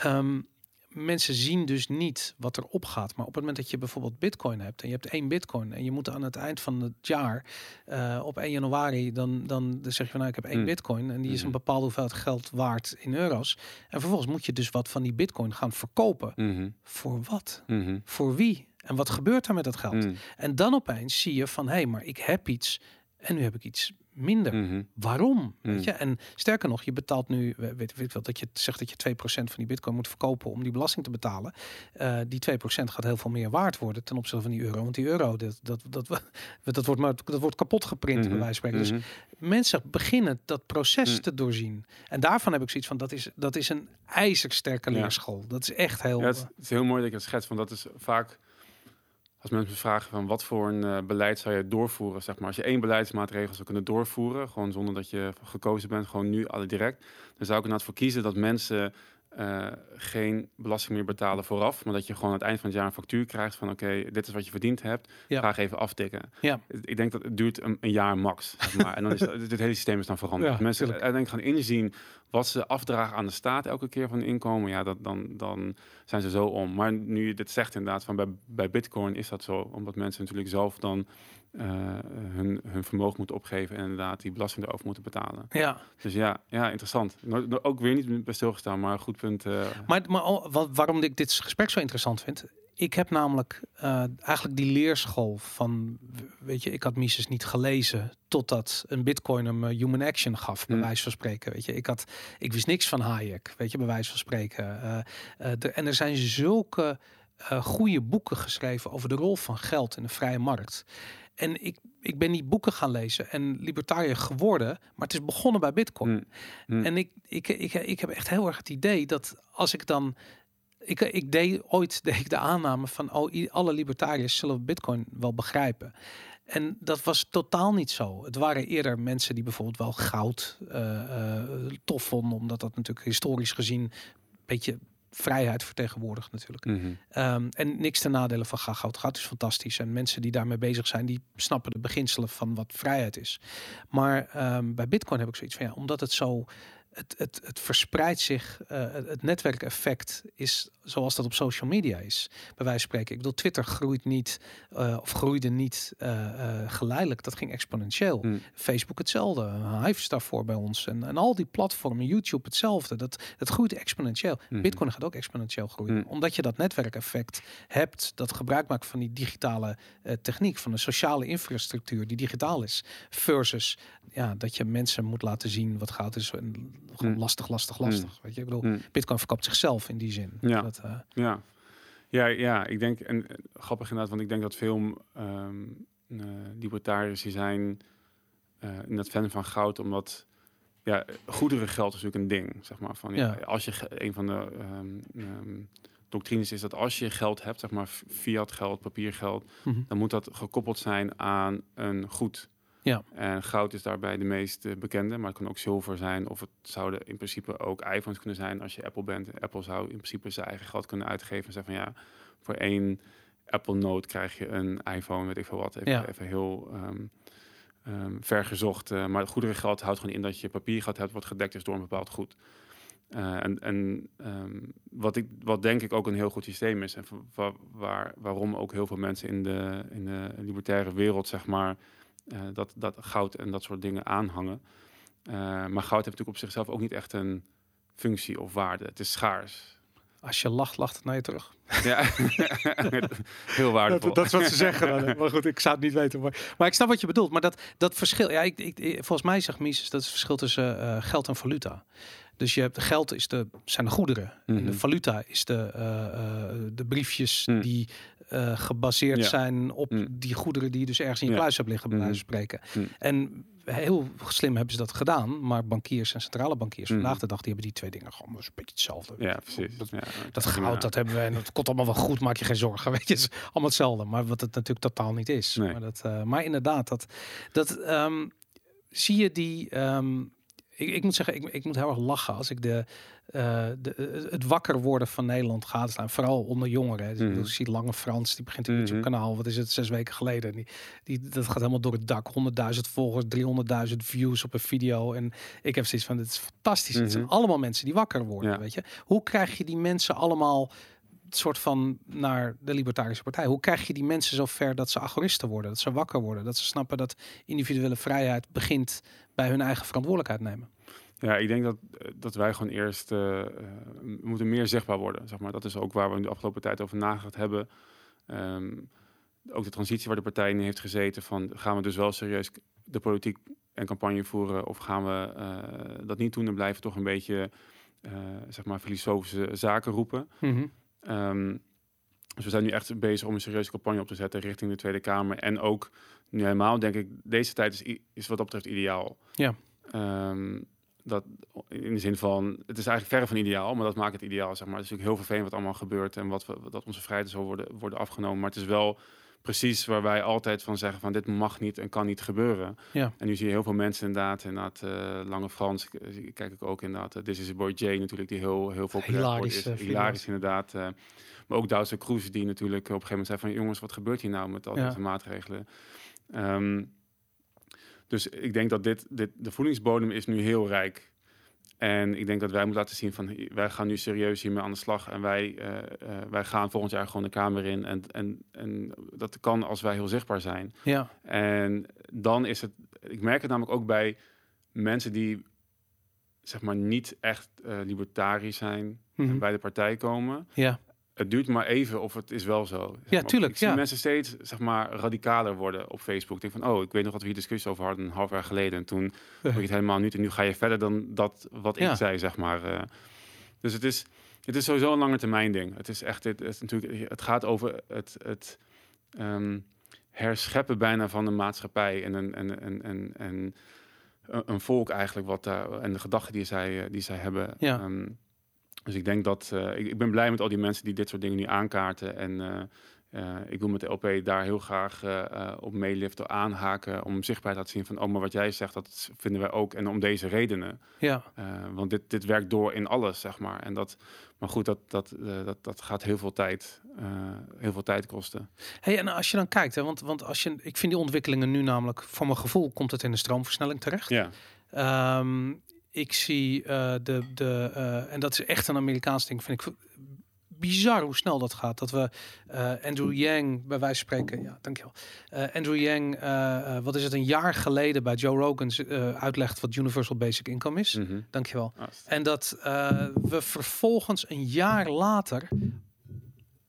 Um, mensen zien dus niet wat er opgaat. Maar op het moment dat je bijvoorbeeld bitcoin hebt en je hebt één bitcoin en je moet aan het eind van het jaar uh, op 1 januari dan, dan zeg je van nou ik heb één Mm. bitcoin en die is een bepaalde hoeveelheid geld waard in euro's. En vervolgens moet je dus wat van die bitcoin gaan verkopen. Mm -hmm. Voor wat? Mm Voor wie? En wat gebeurt er met dat geld? -hmm. En dan opeens zie je van hé, hey, maar ik heb iets en nu heb ik iets minder. Mhm. Waarom? Weet Mm. je? En sterker nog, je betaalt nu, we- weet, weet wel, dat je zegt dat je 2% van die bitcoin moet verkopen om die belasting te betalen. Eh, die 2% gaat heel veel meer waard worden ten opzichte van die euro. Want die euro, dat, dat, dat, dat, wordt, maar, dat wordt kapot geprint, bij Mhm. wijze van spreken. Dus Mhm. mensen beginnen dat proces te doorzien. En daarvan heb ik zoiets van, dat is, dat is een ijzersterke Ja. leerschool. Dat is echt heel... Ja, het, is- het is heel mooi dat je het schetst, want dat is vaak als mensen me vragen van wat voor een eh, beleid zou je doorvoeren, zeg maar. Als je één beleidsmaatregel zou kunnen doorvoeren, gewoon zonder dat je gekozen bent, gewoon nu alle direct, dan zou ik er inderdaad voor kiezen dat mensen eh, geen belasting meer betalen vooraf, maar dat je gewoon aan het eind van het jaar een factuur krijgt van oké, dit is wat je verdiend hebt, Ja. graag even aftikken. Ja. Ik denk dat het duurt een, een jaar max, zeg maar. en dan is het, het hele systeem is dan veranderd. Ja, Als mensen uiteindelijk gaan inzien wat ze afdragen aan de staat elke keer van inkomen, ja, dat, dan, dan zijn ze zo om. Maar nu je dit zegt inderdaad, van bij, bij Bitcoin is dat zo, omdat mensen natuurlijk zelf dan eh, hun, hun vermogen moeten opgeven en inderdaad die belasting erover moeten betalen. Ja, Dus ja, ja interessant. Ook weer niet bij stilgestaan, maar goed punt. eh, Maar, maar wat, waarom ik dit gesprek zo interessant vind. Ik heb namelijk eh, eigenlijk die leerschool van, weet je, ik had Mises niet gelezen totdat een bitcoiner me human action gaf, bij Hmm. wijze van spreken. Weet je, ik had, ik wist niks van Hayek, weet je, bij wijze van spreken. Eh, eh, de- en er zijn zulke eh goede boeken geschreven over de rol van geld in de vrije markt. En ik, ik ben die boeken gaan lezen en libertariër geworden, maar het is begonnen bij bitcoin. mm, mm, En ik, ik, ik, ik heb echt heel erg het idee dat als ik dan. Ik, ik deed ooit deed ik de aanname van oh, alle libertariërs zullen Bitcoin wel begrijpen. En dat was totaal niet zo. Het waren eerder mensen die bijvoorbeeld wel goud eh, eh, tof vonden, omdat dat natuurlijk historisch gezien een beetje vrijheid vertegenwoordigt natuurlijk. mhm. Ehm, en niks ten nadele van ga- goud. Goud is fantastisch. En mensen die daarmee bezig zijn, die snappen de beginselen van wat vrijheid is. Maar ehm, bij Bitcoin heb ik zoiets van ja, omdat het zo. Het, het, het verspreidt zich, eh, het, netwerkeffect is zoals dat op social media is. Bij wijze van spreken. Ik bedoel, Twitter groeit niet, eh, of groeide niet eh, geleidelijk. Dat ging exponentieel. Mm. Facebook hetzelfde. Hive daarvoor bij ons. En, en al die platformen, YouTube hetzelfde. Dat, dat groeit exponentieel. Mhm. Bitcoin gaat ook exponentieel groeien. Mm. Omdat je dat netwerkeffect hebt, dat gebruik maakt van die digitale techniek, van de sociale infrastructuur die digitaal is. Versus ja, dat je mensen moet laten zien wat goud is. En gewoon Mm. lastig, lastig, lastig. Weet je, ik bedoel, Mm. Bitcoin verkoopt zichzelf in die zin. Ja. Dat, eh, Ja. Ja, ja, ik denk, en eh, grappig inderdaad, want ik denk dat veel ehm eh, libertariërs die zijn eh net fan van goud, omdat ja, goederengeld is natuurlijk een ding, zeg maar. Van, ja. Ja. als je een van de ehm, ehm, doctrines is dat als je geld hebt, zeg maar fiat geld, papiergeld, mhm. dan moet dat gekoppeld zijn aan een goed. Ja. En goud is daarbij de meest eh, bekende, maar het kan ook zilver zijn. Of het zouden in principe ook iPhones kunnen zijn. Als je Apple bent, Apple zou in principe zijn eigen geld kunnen uitgeven. En zeggen van ja, voor één Apple Note krijg je een iPhone, weet ik veel wat. Even, Ja. even heel ehm, ver gezocht. eh, maar het goederengeld houdt gewoon in dat je papiergeld hebt wat gedekt is door een bepaald goed. Eh, en en ehm, wat, ik, wat denk ik ook een heel goed systeem is. En wa- waar, waarom ook heel veel mensen in de, in de libertaire wereld, zeg maar, dat, dat goud en dat soort dingen aanhangen. Eh, maar goud heeft natuurlijk op zichzelf ook niet echt een functie of waarde. Het is schaars. Als je lacht, lacht het naar je terug. Ja, heel waardevol. Dat, dat is wat ze zeggen. Dan. Maar goed, ik zou het niet weten. Maar, maar ik snap wat je bedoelt. Maar dat, dat verschil, ja, ik, ik, volgens mij zegt Mises dat is het verschil tussen eh, geld en valuta. Dus je hebt geld is de, zijn de goederen. En de Mhm. valuta is de, eh, eh, de briefjes Mm. die eh, gebaseerd Ja. zijn op Mm. die goederen die je dus ergens in je Ja. kluis hebt liggen, bij Mhm. wijze van spreken. Mm. En heel slim hebben ze dat gedaan. Maar bankiers en centrale bankiers Mhm. vandaag de dag, die hebben die twee dingen gewoon een beetje hetzelfde. Ja, precies. Dat- Ja, Dat goud, dat hebben we en dat komt allemaal wel goed, maak je geen zorgen. Weet je, het is allemaal hetzelfde, maar wat het natuurlijk totaal niet is. Nee. Maar, dat, eh, maar inderdaad, dat, dat ehm, zie je die. ehm, ik, ik moet zeggen, ik, ik moet heel erg lachen als ik de, eh, de, het wakker worden van Nederland gaat staan. Vooral onder jongeren. Dus Mhm. Ik zie Lange Frans, die begint een Mhm. YouTube-kanaal. Wat is het, zes weken geleden. Die, die, dat gaat helemaal door het dak. 100.000 volgers, 300.000 views op een video. En ik heb zoiets van, dit is fantastisch. Het zijn Mhm. allemaal mensen die wakker worden, Ja. weet je. Hoe krijg je die mensen allemaal soort van naar de Libertarische Partij? Hoe krijg je die mensen zo ver dat ze agoristen worden, dat ze wakker worden, dat ze snappen dat individuele vrijheid begint bij hun eigen verantwoordelijkheid nemen? Ja, ik denk dat, eh, dat wij gewoon eerst eh, eh, moeten meer zichtbaar worden. Zeg maar. Dat is ook waar we de afgelopen tijd over nagedacht hebben. Ehm, ook de transitie waar de partij in heeft gezeten. Van, gaan we dus wel serieus de politiek en campagne voeren? Of gaan we dat niet doen en blijven toch een beetje zeg maar filosofische zaken roepen? Ehm, dus we zijn nu echt bezig om een serieuze campagne op te zetten richting de Tweede Kamer. En ook nu helemaal, denk ik, deze tijd is, is wat dat betreft ideaal. Ja. Ehm, dat in de zin van, het is eigenlijk verre van ideaal, maar dat maakt het ideaal, zeg maar. Het is natuurlijk heel vervelend wat allemaal gebeurt en wat we, dat onze vrijheden zo worden, worden afgenomen. Maar het is wel precies waar wij altijd van zeggen van dit mag niet en kan niet gebeuren. Ja. En nu zie je heel veel mensen inderdaad, inderdaad eh, Lange Frans, eh, kijk ik ook inderdaad, uh, This is a Boy J natuurlijk, die heel, heel populair Hilarisch, is. Hilarisch inderdaad. maar ook Douze Kroes, die natuurlijk op een gegeven moment zei van jongens, wat gebeurt hier nou met al Ja. deze maatregelen? Ehm, dus ik denk dat dit, dit, de voedingsbodem is nu heel rijk. En ik denk dat wij moeten laten zien van wij gaan nu serieus hiermee aan de slag. En wij, eh, eh, wij gaan volgend jaar gewoon de Kamer in. En, en, en dat kan als wij heel zichtbaar zijn. Ja, En dan is het, ik merk het namelijk ook bij mensen die zeg maar niet echt eh libertarisch zijn Mhm. en bij de partij komen. ja. Het duurt maar even of het is wel zo. zeg Ja, maar. tuurlijk, Ik zie ja. mensen steeds zeg maar radicaler worden op Facebook. Ik denk van, oh, ik weet nog dat we hier discussie over hadden een half jaar geleden. En toen vond je het helemaal niet. En nu ga je verder dan dat wat Ja. ik zei, zeg maar. eh. dus het is, het is sowieso een lange termijn ding. Het is echt, het, is natuurlijk, het gaat over het, het ehm, herscheppen bijna van de maatschappij en een, en, en, en, en een- een volk eigenlijk wat daar en de gedachten die zij, eh, die zij hebben. Ja. Ehm, dus ik denk dat eh, ik, ik ben blij met al die mensen die dit soort dingen nu aankaarten. En eh, eh, ik wil met de LP daar heel graag op meeliften, aanhaken. Om zichtbaar te laten zien van, oh, maar wat jij zegt, dat vinden wij ook. En om deze redenen. ja. Want dit, dit werkt door in alles, zeg maar. En dat, maar goed, dat, dat, dat, dat gaat heel veel tijd, heel veel tijd kosten. Hey, en als je dan kijkt, hè, want, want als je, ik vind die ontwikkelingen nu namelijk, voor mijn gevoel, komt het in de stroomversnelling terecht. Ja, Ehm, ik zie eh, de, de eh, en dat is echt een Amerikaans ding, vind ik bizar hoe snel dat gaat. Dat we eh, Andrew Yang, bij wijze van spreken, ja, dankjewel. Eh Andrew Yang, eh, wat is het, een jaar geleden bij Joe Rogan uitlegt wat Universal Basic Income is. Mhm. Dankjewel. Ah, En dat we vervolgens een jaar later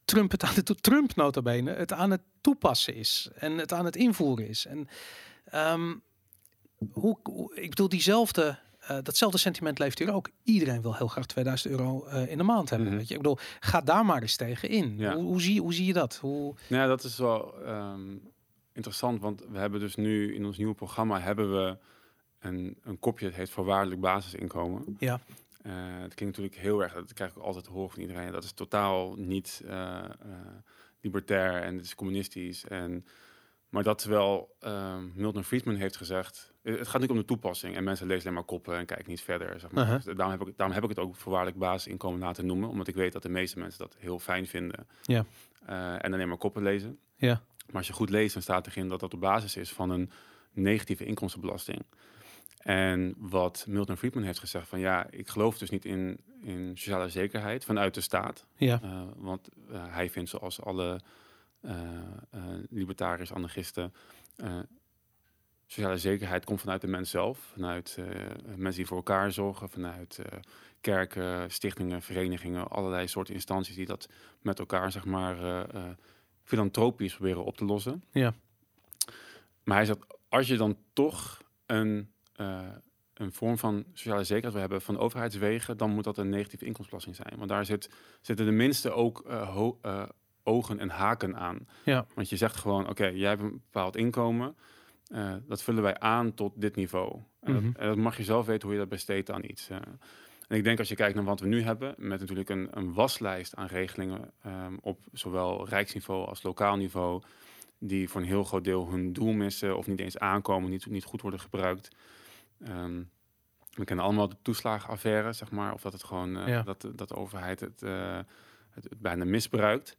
Trump het aan het Trump nota bene het aan het toepassen is en het aan het invoeren is. En ehm, hoe, hoe- ik bedoel diezelfde eh, datzelfde sentiment leeft hier ook. Iedereen wil heel graag 2000 euro eh, in de maand hebben. Mhm. Weet je, ik bedoel, ga daar maar eens tegen in. Ja. Hoe, hoe, zie, hoe zie je dat? Hoe, Nou ja, dat is wel ehm, interessant, want we hebben dus nu in ons nieuwe programma hebben we een, een kopje, het heet voorwaardelijk basisinkomen. ja, Eh het klinkt natuurlijk heel erg, dat krijg ik altijd te horen van iedereen. Dat is totaal niet libertair en het is communistisch. En, maar dat terwijl ehm, Milton Friedman heeft gezegd, het gaat niet om de toepassing. En mensen lezen alleen maar koppen en kijken niet verder. Zeg maar. Uh-huh. Dus daarom, heb ik, daarom heb ik het ook voorwaardelijk basisinkomen laten noemen. Omdat ik weet dat de meeste mensen dat heel fijn vinden. Ja. Eh, en alleen maar koppen lezen. ja, Maar als je goed leest, dan staat erin dat dat op basis is van een negatieve inkomstenbelasting. En wat Milton Friedman heeft gezegd van ja, ik geloof dus niet in, in sociale zekerheid vanuit de staat. Ja. Uh, want uh, hij vindt zoals alle uh, libertariërs, anarchisten, sociale zekerheid komt vanuit de mens zelf. Vanuit mensen die voor elkaar zorgen, vanuit kerken, stichtingen, verenigingen, allerlei soorten instanties die dat met elkaar, zeg maar, filantropisch proberen op te lossen. Ja. Maar hij zegt, als je dan toch een een vorm van sociale zekerheid wil hebben van overheidswegen, dan moet dat een negatieve inkomstenbelasting zijn. Want daar zit, zitten de minste ook ogen en haken aan. Ja. Want je zegt gewoon, oké, jij hebt een bepaald inkomen, dat vullen wij aan tot dit niveau. En, Mhm. dat, en, dat, mag je zelf weten hoe je dat besteedt aan iets. en ik denk als je kijkt naar wat we nu hebben, met natuurlijk een, een waslijst aan regelingen um, op zowel rijksniveau als lokaal niveau, die voor een heel groot deel hun doel missen of niet eens aankomen, niet, niet goed worden gebruikt. Um, we kennen allemaal de toeslagenaffaire, zeg maar, of dat het gewoon uh, ja. dat, dat de overheid het, het, het, bijna misbruikt.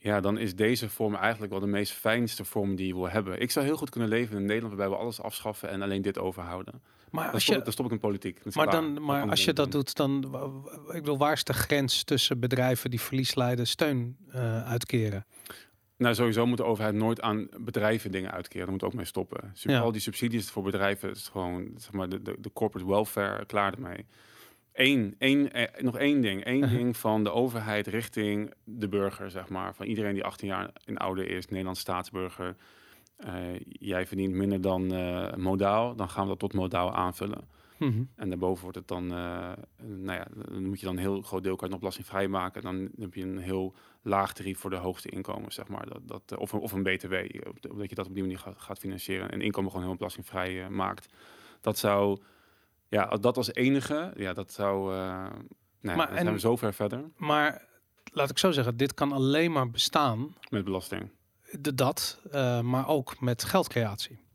Ja, dan is deze vorm eigenlijk wel de meest fijnste vorm die je wil hebben. Ik zou heel goed kunnen leven in Nederland waarbij we alles afschaffen en alleen dit overhouden. Maar dan, als stop, je, dan stop ik in politiek. maar dan, maar als je dat doet, dan, ik bedoel, waar is de grens tussen bedrijven die verlies lijden steun uh, uitkeren? Nou, sowieso moet de overheid nooit aan bedrijven dingen uitkeren. Daar moet ook mee stoppen. Sub Ja. Al die subsidies voor bedrijven is gewoon zeg maar, de, de, de corporate welfare klaar ermee. Eén, één, eh, nog één ding. Eén Uh-huh. ding van de overheid richting de burger, zeg maar. Van iedereen die 18 jaar en ouder is, Nederlands staatsburger. Eh, jij verdient minder dan eh, modaal, dan gaan we dat tot modaal aanvullen. Mhm. En daarboven wordt het dan, nou ja, dan moet je dan een heel groot deel kan je nog belastingvrij maken. Dan heb je een heel laag tarief voor de hoogste inkomens, zeg maar. Dat, dat, of, een, of een BTW, omdat je dat op die manier gaat, gaat financieren. En inkomen gewoon heel belastingvrij maakt. Dat zou, ja, dat als enige, ja, dat zou, uh, nou Maar ja, dan zijn we zo ver verder Maar laat ik zo zeggen, dit kan alleen maar bestaan, met belasting. de, dat, eh, maar ook met geldcreatie.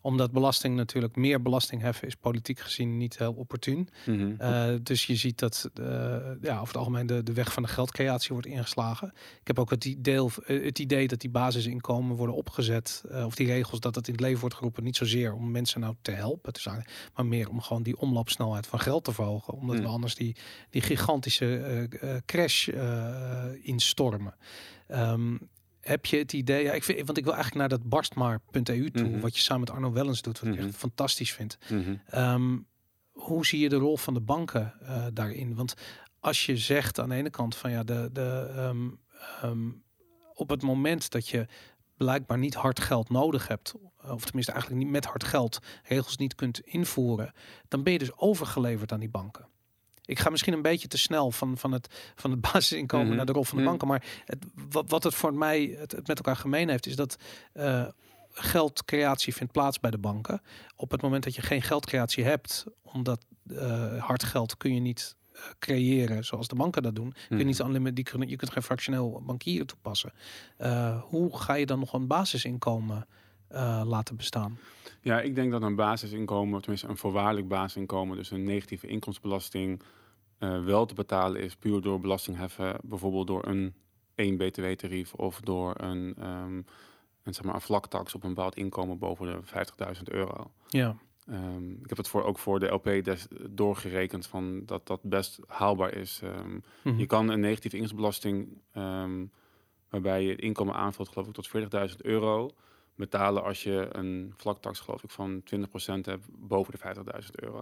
Omdat belasting natuurlijk, meer belasting heffen is politiek gezien niet heel opportun. Mhm. Uh, dus je ziet dat uh, ja, over het algemeen de, de weg van de geldcreatie wordt ingeslagen. Ik heb ook het idee, het idee dat die basisinkomen worden opgezet, uh, of die regels, dat het in het leven wordt geroepen, niet zozeer om mensen nou te helpen, te zijn, maar meer om gewoon die omloopsnelheid van geld te verhogen. Omdat Hmm. we anders die, die gigantische crash instormen. Um, heb je het idee, ja, ik vind, want ik wil eigenlijk naar dat barstmaar.eu toe, Mhm. mm -hmm. wat je samen met Arno Wellens doet, wat Mhm. ik echt fantastisch vind. Mhm. Um, hoe zie je de rol van de banken uh, daarin? Want als je zegt aan de ene kant van ja, de, de, um, um, op het moment dat je blijkbaar niet hard geld nodig hebt, of tenminste eigenlijk niet met hard geld regels niet kunt invoeren, dan ben je dus overgeleverd aan die banken. Ik ga misschien een beetje te snel van, van, het, van het basisinkomen Mhm. naar de rol van de Mhm. banken. Maar het, wat, wat het voor mij het, het met elkaar gemeen heeft, is dat uh, geldcreatie vindt plaats bij de banken. Op het moment dat je geen geldcreatie hebt, omdat uh, hard geld kun je niet uh, creëren zoals de banken dat doen. Mm. Kun je, niet unlimited, die kunnen, je kunt geen fractioneel bankieren toepassen. Uh, hoe ga je dan nog een basisinkomen uh, laten bestaan? Ja, ik denk dat een basisinkomen, tenminste een voorwaardelijk basisinkomen, dus een negatieve inkomstenbelasting, uh, wel te betalen is puur door belastingheffen, bijvoorbeeld door een 1 btw-tarief of door een, um, een, zeg maar een vlaktax op een bepaald inkomen boven de 50.000 euro. Ja. Um, ik heb het voor, ook voor de LP des, doorgerekend van dat dat best haalbaar is. Um, Mhm. Je kan een negatieve inkomstenbelasting, waarbij je het inkomen aanvult, geloof ik, tot 40.000 euro betalen als je een vlaktax, geloof ik, van 20% hebt boven de 50.000 euro.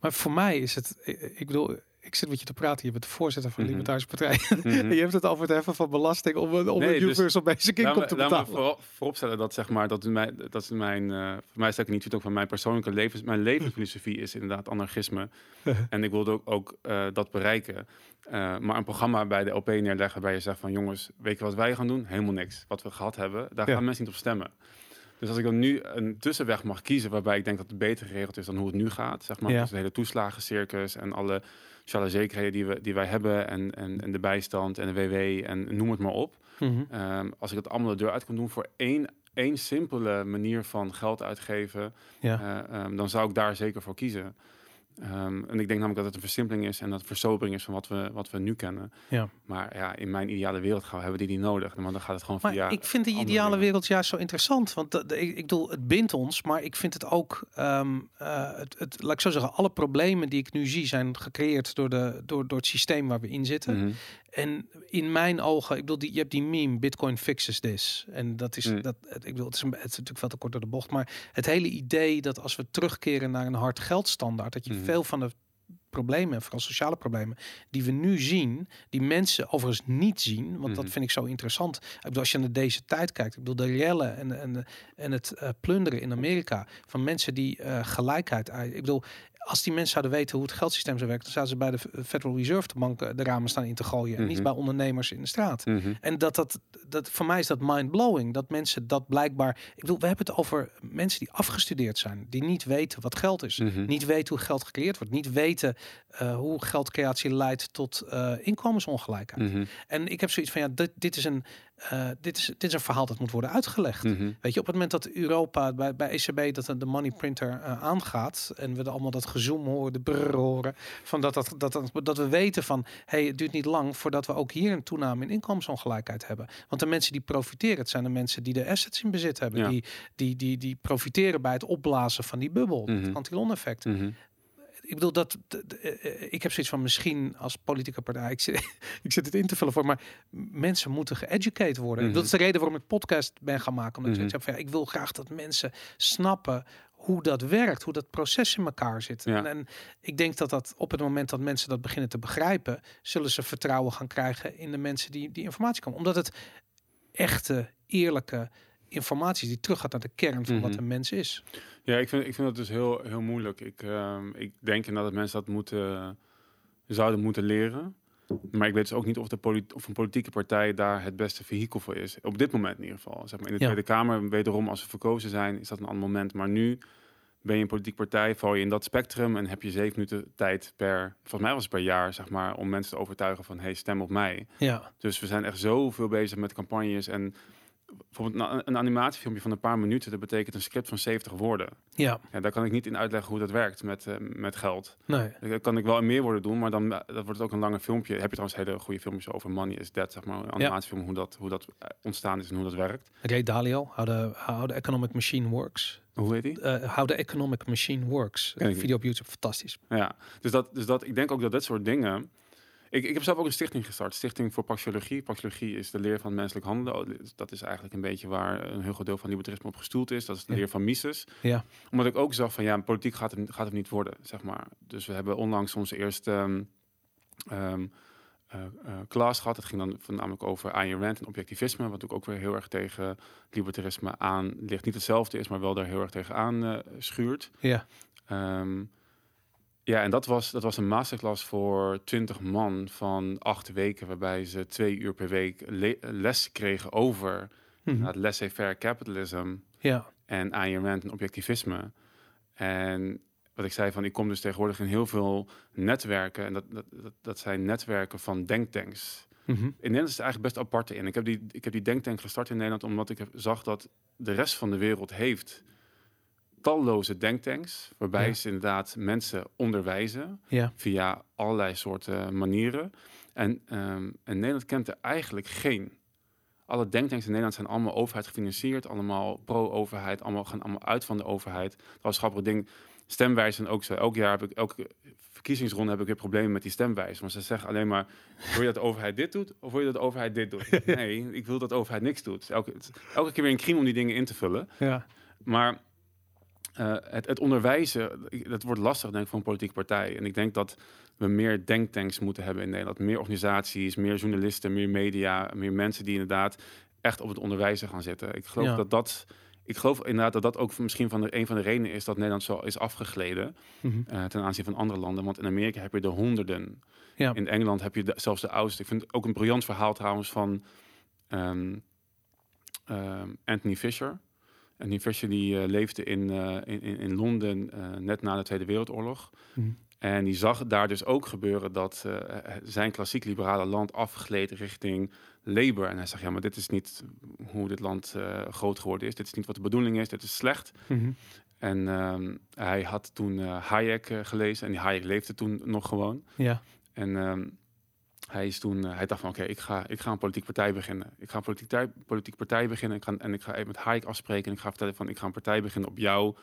Maar voor mij is het, ik bedoel, ik zit met je te praten, je bent de voorzitter van de Mhm. Libertarische Partij. Mhm. je hebt het over het heffen van belasting om, een- om Nee, een dus universal basic income te Laat me betalen. voor, vooropstellen dat zeg maar dat is mijn, dat is mijn, uh, voor mij is ik niet ook van mijn persoonlijke levens, mijn levensfilosofie is inderdaad anarchisme en ik wilde ook, ook uh, dat bereiken. Uh, maar een programma bij de LP neerleggen waarbij je zegt van jongens, weet je wat wij gaan doen? Helemaal niks. Wat we gehad hebben, daar Ja. gaan mensen niet op stemmen. Dus als ik dan nu een tussenweg mag kiezen waarbij ik denk dat het beter geregeld is dan hoe het nu gaat, zeg maar, Ja. dus de hele toeslagencircus en alle sociale zekerheden die, we, die wij hebben en, en, en de bijstand en de WW en noem het maar op. Mhm. Um, als ik het allemaal de deur uit kan doen voor één, één simpele manier van geld uitgeven, Ja. uh, um, dan zou ik daar zeker voor kiezen. Ehm, en ik denk namelijk dat het een versimpeling is en dat het versobering is van wat we, wat we nu kennen. Ja. Maar ja, in mijn ideale wereld gaan we, hebben die niet nodig. Want dan gaat het gewoon Maar via... ik vind die andere ideale dingen. wereld juist zo interessant. Want dat- ik, ik bedoel, het bindt ons, maar ik vind het ook. ehm, eh, het, het, laat ik zo zeggen, alle problemen die ik nu zie zijn gecreëerd door, de, door, door het systeem waar we in zitten. Mhm. En in mijn ogen, ik bedoel, die, je hebt die meme, Bitcoin fixes this. En dat is, Mm. dat, ik bedoel, het is, een, het is natuurlijk veel te kort door de bocht. Maar het hele idee dat als we terugkeren naar een hard geldstandaard, dat je Mhm. veel van de problemen, vooral sociale problemen, die we nu zien, die mensen overigens niet zien, want dat Mhm. vind ik zo interessant. Ik bedoel, als je naar deze tijd kijkt, ik bedoel, de rellen en, en, en het eh, plunderen in Amerika van mensen die eh, gelijkheid. Ik bedoel, als die mensen zouden weten hoe het geldsysteem zou werken, dan zouden ze bij de Federal Reserve de bank eh, de ramen staan in te gooien en niet Mhm. bij ondernemers in de straat. Mhm. En dat, dat, dat voor mij is dat mind-blowing. Dat mensen dat blijkbaar. Ik bedoel, we hebben het over mensen die afgestudeerd zijn, die niet weten wat geld is. Mhm. Niet weten hoe geld gecreëerd wordt. Niet weten eh, hoe geldcreatie leidt tot eh, inkomensongelijkheid. En ik heb zoiets van ja, dit, dit, is een, eh, dit, is, dit is een verhaal dat moet worden uitgelegd. Mhm. Weet je, op het moment dat Europa bij, bij ECB dat de money printer eh, aangaat en we allemaal dat gezoom horen, de brrr horen, van dat, dat, dat, dat, we weten van hey, het duurt niet lang voordat we ook hier een toename in inkomensongelijkheid hebben. Want de mensen die profiteren, het zijn de mensen die de assets in bezit hebben, Ja. die, die, die, die profiteren bij het opblazen van die bubbel, Mhm. het Cantillon effect. Mhm. Ik bedoel dat eh, eh, ik heb zoiets van misschien als politieke partij. Ik zit, ik zit het in te vullen voor, maar mensen moeten geëducated worden. Mhm. Dat is de reden waarom ik podcast ben gaan maken. Omdat ik Mhm. van, ja, ik wil graag dat mensen snappen hoe dat werkt, hoe dat proces in elkaar zit. Ja. En, en ik denk dat dat op het moment dat mensen dat beginnen te begrijpen, zullen ze vertrouwen gaan krijgen in de mensen die die informatie komen. Omdat het echte, eerlijke informatie die teruggaat naar de kern van wat Mhm. een mens is. Ja, ik vind, ik vind dat dus heel, heel moeilijk. Ik, ehm, ik denk inderdaad dat mensen dat moeten, zouden moeten leren. Maar ik weet dus ook niet of, de of een politieke partij daar het beste vehikel voor is. Op dit moment in ieder geval. Zeg maar in de Ja. Tweede Kamer, wederom als we verkozen zijn, is dat een ander moment. Maar nu ben je een politieke partij, val je in dat spectrum en heb je zeven minuten tijd per, volgens mij was het per jaar, zeg maar, om mensen te overtuigen van, hey, stem op mij. Ja, Dus we zijn echt zoveel bezig met campagnes en bijvoorbeeld een, animatiefilmpje van een paar minuten, dat betekent een script van 70 woorden. ja, Ja, daar kan ik niet in uitleggen hoe dat werkt met, eh, met geld. nee. Dat kan ik wel in meer woorden doen, maar dan eh, dat wordt het ook een langer filmpje. Heb je trouwens hele goede filmpjes over Money is Dead, zeg maar, een animatiefilm, hoe dat, hoe dat eh, ontstaan is en hoe dat werkt. Ray Dalio, How the, how the Economic Machine Works. Hoe heet die? Eh, how the Economic Machine Works. Ik video op YouTube, fantastisch. Ja, dus dat, dus dat, ik denk ook dat dat soort dingen. Ik, ik heb zelf ook een stichting gestart, Stichting voor Paxiologie. Paxiologie is de leer van menselijk handelen. Oh, Dat is eigenlijk een beetje waar een heel groot deel van libertarisme op gestoeld is. Dat is de Ja. leer van Mises. Ja, Omdat ik ook zag van ja, politiek gaat het, gaat het niet worden, zeg maar. Dus we hebben onlangs onze eerste ehm ehm, eh, eh, klas gehad. Het ging dan voornamelijk over Ayn Rand en objectivisme, wat ook, ook weer heel erg tegen libertarisme aan ligt. Niet hetzelfde is, maar wel daar heel erg tegen aan eh, schuurt. ja, Ehm, ja, en dat was, dat was een masterclass voor 20 man van acht weken, waarbij ze twee uur per week le- les kregen over Mhm. het laissez-faire capitalism ja, en Rand en objectivisme. En wat ik zei van, ik kom dus tegenwoordig in heel veel netwerken. En dat, dat, dat, zijn netwerken van denktanks. Mhm. In Nederland is het eigenlijk best apart in. Ik heb die, ik heb die denktank gestart in Nederland omdat ik zag dat de rest van de wereld heeft talloze denktanks. Waarbij Ja. ze inderdaad mensen onderwijzen ja, via allerlei soorten manieren. En, ehm, en Nederland kent er eigenlijk geen. Alle denktanks in Nederland zijn allemaal overheid gefinancierd, allemaal pro-overheid, allemaal gaan allemaal uit van de overheid. Dat was grappig ding. Stemwijzen ook zo. Elk jaar heb ik, elke verkiezingsronde heb ik weer problemen met die stemwijzen. Want ze zeggen alleen maar, wil je dat de overheid dit doet of wil je dat de overheid dit doet? Nee, ik wil dat de overheid niks doet. Elke, elke keer weer een crime om die dingen in te vullen. ja, Maar eh, het, het onderwijzen, dat wordt lastig denk ik voor een politieke partij. En ik denk dat we meer denktanks moeten hebben in Nederland. Meer organisaties, meer journalisten, meer media, meer mensen die inderdaad echt op het onderwijzen gaan zitten. Ik geloof Ja. dat dat... Ik geloof inderdaad dat dat ook misschien van de, een van de redenen is dat Nederland zo is afgegleden Mhm. eh, ten aanzien van andere landen. Want in Amerika heb je er honderden. Ja. In Engeland heb je de- zelfs de oudste. Ik vind het ook een briljant verhaal trouwens van ehm, Anthony Fisher. Anthony Fisher die eh, leefde in, eh, in, in, in Londen eh, net na de Tweede Wereldoorlog. Mhm. En die zag daar dus ook gebeuren dat zijn klassiek liberale land afgleed richting Labour. En hij zegt, ja, maar dit is niet hoe dit land groot geworden is. Dit is niet wat de bedoeling is. Dit is slecht. Mhm. En ehm, hij had toen Hayek gelezen en die Hayek leefde toen nog gewoon. Ja. En ehm, hij, is toen, eh, hij dacht van oké, ik, ga, ik ga een politieke partij beginnen. Ik ga een politieke partij beginnen ik ga, en ik ga even met Hayek afspreken. En ik ga vertellen van ik ga een partij beginnen op jouw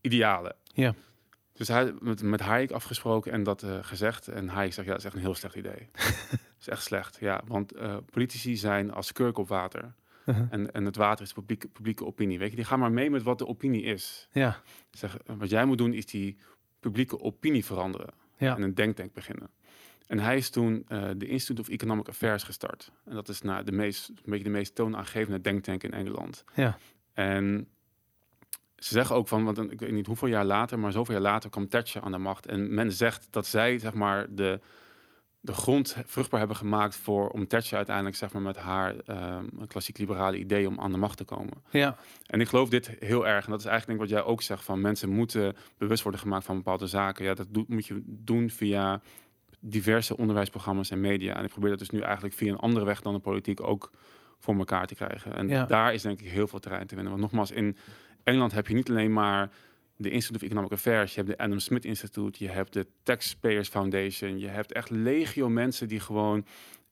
idealen. Ja. Dus hij met, met Hayek afgesproken en dat eh, gezegd. En Hayek zegt ja, dat is echt een heel slecht idee. Dat is echt slecht, ja. Want eh, politici zijn als kurk op water. Uh-huh. En, en het water is de publieke, publieke opinie. Weet je, die gaan maar mee met wat de opinie is. Ja. Zeg, wat jij moet doen is die publieke opinie veranderen. Ja. En een denktank beginnen. En hij is toen eh, de Institute of Economic Affairs gestart. En dat is nou, de meest, een beetje de meest toonaangevende denktank in Engeland. Ja. En ze zeggen ook van, want ik weet niet hoeveel jaar later, maar zoveel jaar later kwam Thatcher aan de macht. En men zegt dat zij zeg maar de, de grond vruchtbaar hebben gemaakt voor om Thatcher uiteindelijk zeg maar met haar ehm, klassiek liberale idee om aan de macht te komen. Ja. En ik geloof dit heel erg. En dat is eigenlijk denk ik wat jij ook zegt van mensen moeten bewust worden gemaakt van bepaalde zaken. Ja, dat moet je doen via diverse onderwijsprogramma's en media. En ik probeer dat dus nu eigenlijk via een andere weg dan de politiek ook voor elkaar te krijgen. En Ja. daar is denk ik heel veel terrein te winnen. Want nogmaals, in Engeland heb je niet alleen maar de Institute of Economic Affairs, je hebt de Adam Smith Institute, je hebt de Taxpayers Foundation, je hebt echt legio mensen die gewoon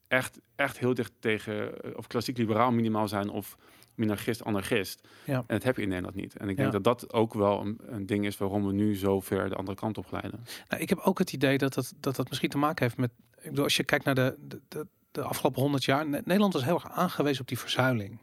echt, echt heel dicht tegen eh, of klassiek liberaal minimaal zijn of minarchist, anarchist. Ja. En dat heb je in Nederland niet. En ik denk Ja. dat dat ook wel een, een ding is waarom we nu zo ver de andere kant op glijden. Nou, ik heb ook het idee dat dat, dat dat misschien te maken heeft met. Ik bedoel, als je kijkt naar de, de, de, de afgelopen honderd jaar. Ne- Nederland was heel erg aangewezen op die verzuiling.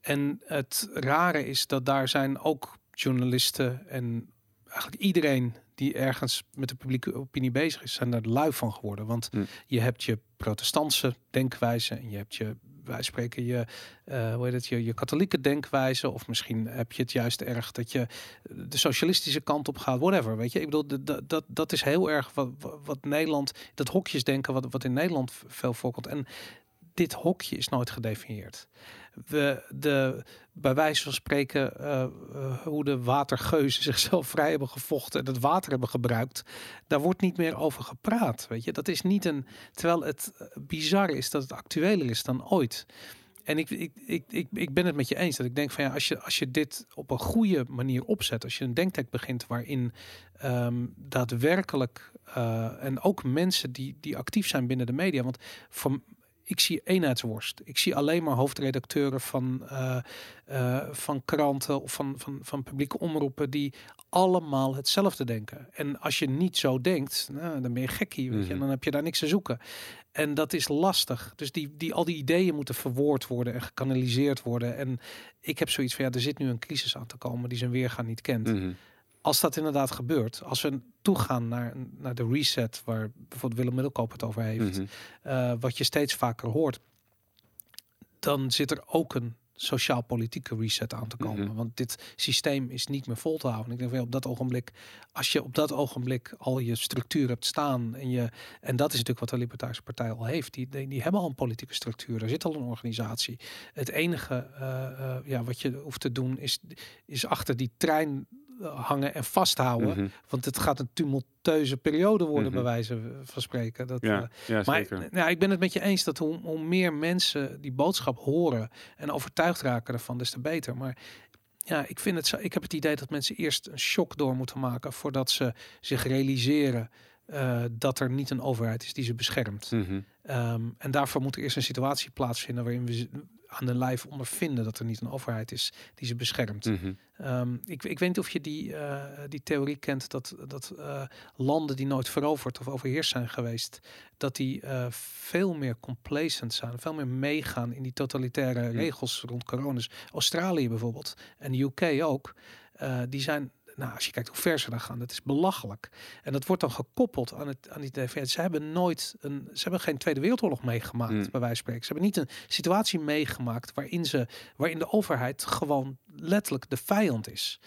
En het rare is dat daar zijn ook journalisten en eigenlijk iedereen die ergens met de publieke opinie bezig is, zijn er lui van geworden. Want Hm. je hebt je protestantse denkwijze en je hebt je, wij spreken je, eh, hoe heet het, je, katholieke denkwijze. Of misschien heb je het juist erg dat je de socialistische kant op gaat, whatever. Weet je, ik bedoel, dat- dat, is heel erg wat, wat, Nederland, dat hokjesdenken, wat, wat in Nederland veel voorkomt. En dit hokje is nooit gedefinieerd. We, de, bij wijze van spreken, eh, eh, hoe de watergeuzen zichzelf vrij hebben gevochten en het water hebben gebruikt, daar wordt niet meer over gepraat. Weet je, dat is niet een. Terwijl het eh, bizar is dat het actueler is dan ooit. En ik, ik, ik, ik, ik ben het met je eens dat ik denk van ja, als je, als je dit op een goede manier opzet, als je een denktank begint waarin ehm, daadwerkelijk en ook mensen die, die actief zijn binnen de media, want voor, ik zie eenheidsworst. Ik zie alleen maar hoofdredacteuren van, eh, eh, van kranten of van, van, van publieke omroepen die allemaal hetzelfde denken. En als je niet zo denkt, nou, dan ben je gekkie, weet je, en Mhm. dan heb je daar niks te zoeken. En dat is lastig. Dus die, die, al die ideeën moeten verwoord worden en gekanaliseerd worden. En ik heb zoiets van, ja, er zit nu een crisis aan te komen die zijn weergaan niet kent. Mhm. Als dat inderdaad gebeurt, als we toegaan naar, naar de reset, waar bijvoorbeeld Willem Middelkoop het over heeft, Mhm. eh, wat je steeds vaker hoort, dan zit er ook een sociaal-politieke reset aan te komen. Mhm. Want dit systeem is niet meer vol te houden. Ik denk ja, op dat ogenblik, als je op dat ogenblik al je structuur hebt staan en je en dat is natuurlijk wat de Libertarische Partij al heeft. Die, die, die hebben al een politieke structuur. Er zit al een organisatie. Het enige eh, eh, ja, wat je hoeft te doen is, is achter die trein hangen en vasthouden. Mhm. Want het gaat een tumultueuze periode worden, Mhm. bij wijze van spreken. Dat, eh, Ja, ja maar zeker. nou, ik ben het met je eens dat hoe, hoe meer mensen die boodschap horen en overtuigd raken ervan, des te beter. Maar ja, ik vind het zo. Ik heb het idee dat mensen eerst een shock door moeten maken voordat ze zich realiseren eh, dat er niet een overheid is die ze beschermt. Mhm. Ehm, en daarvoor moet er eerst een situatie plaatsvinden waarin we aan de lijf ondervinden dat er niet een overheid is die ze beschermt. Mhm. Ehm, ik, ik weet niet of je die, eh, die theorie kent dat, dat eh, landen die nooit veroverd of overheerst zijn geweest, dat die eh, veel meer complacent zijn, veel meer meegaan in die totalitaire regels rond coronas. Australië bijvoorbeeld en de UK ook, die zijn. Nou, als je kijkt hoe ver ze daar gaan, dat is belachelijk. En dat wordt dan gekoppeld aan het aan die TV. Ze hebben nooit een, ze hebben geen Tweede Wereldoorlog meegemaakt, Mm. bij wijze van spreken. Ze hebben niet een situatie meegemaakt waarin ze waarin de overheid gewoon letterlijk de vijand is.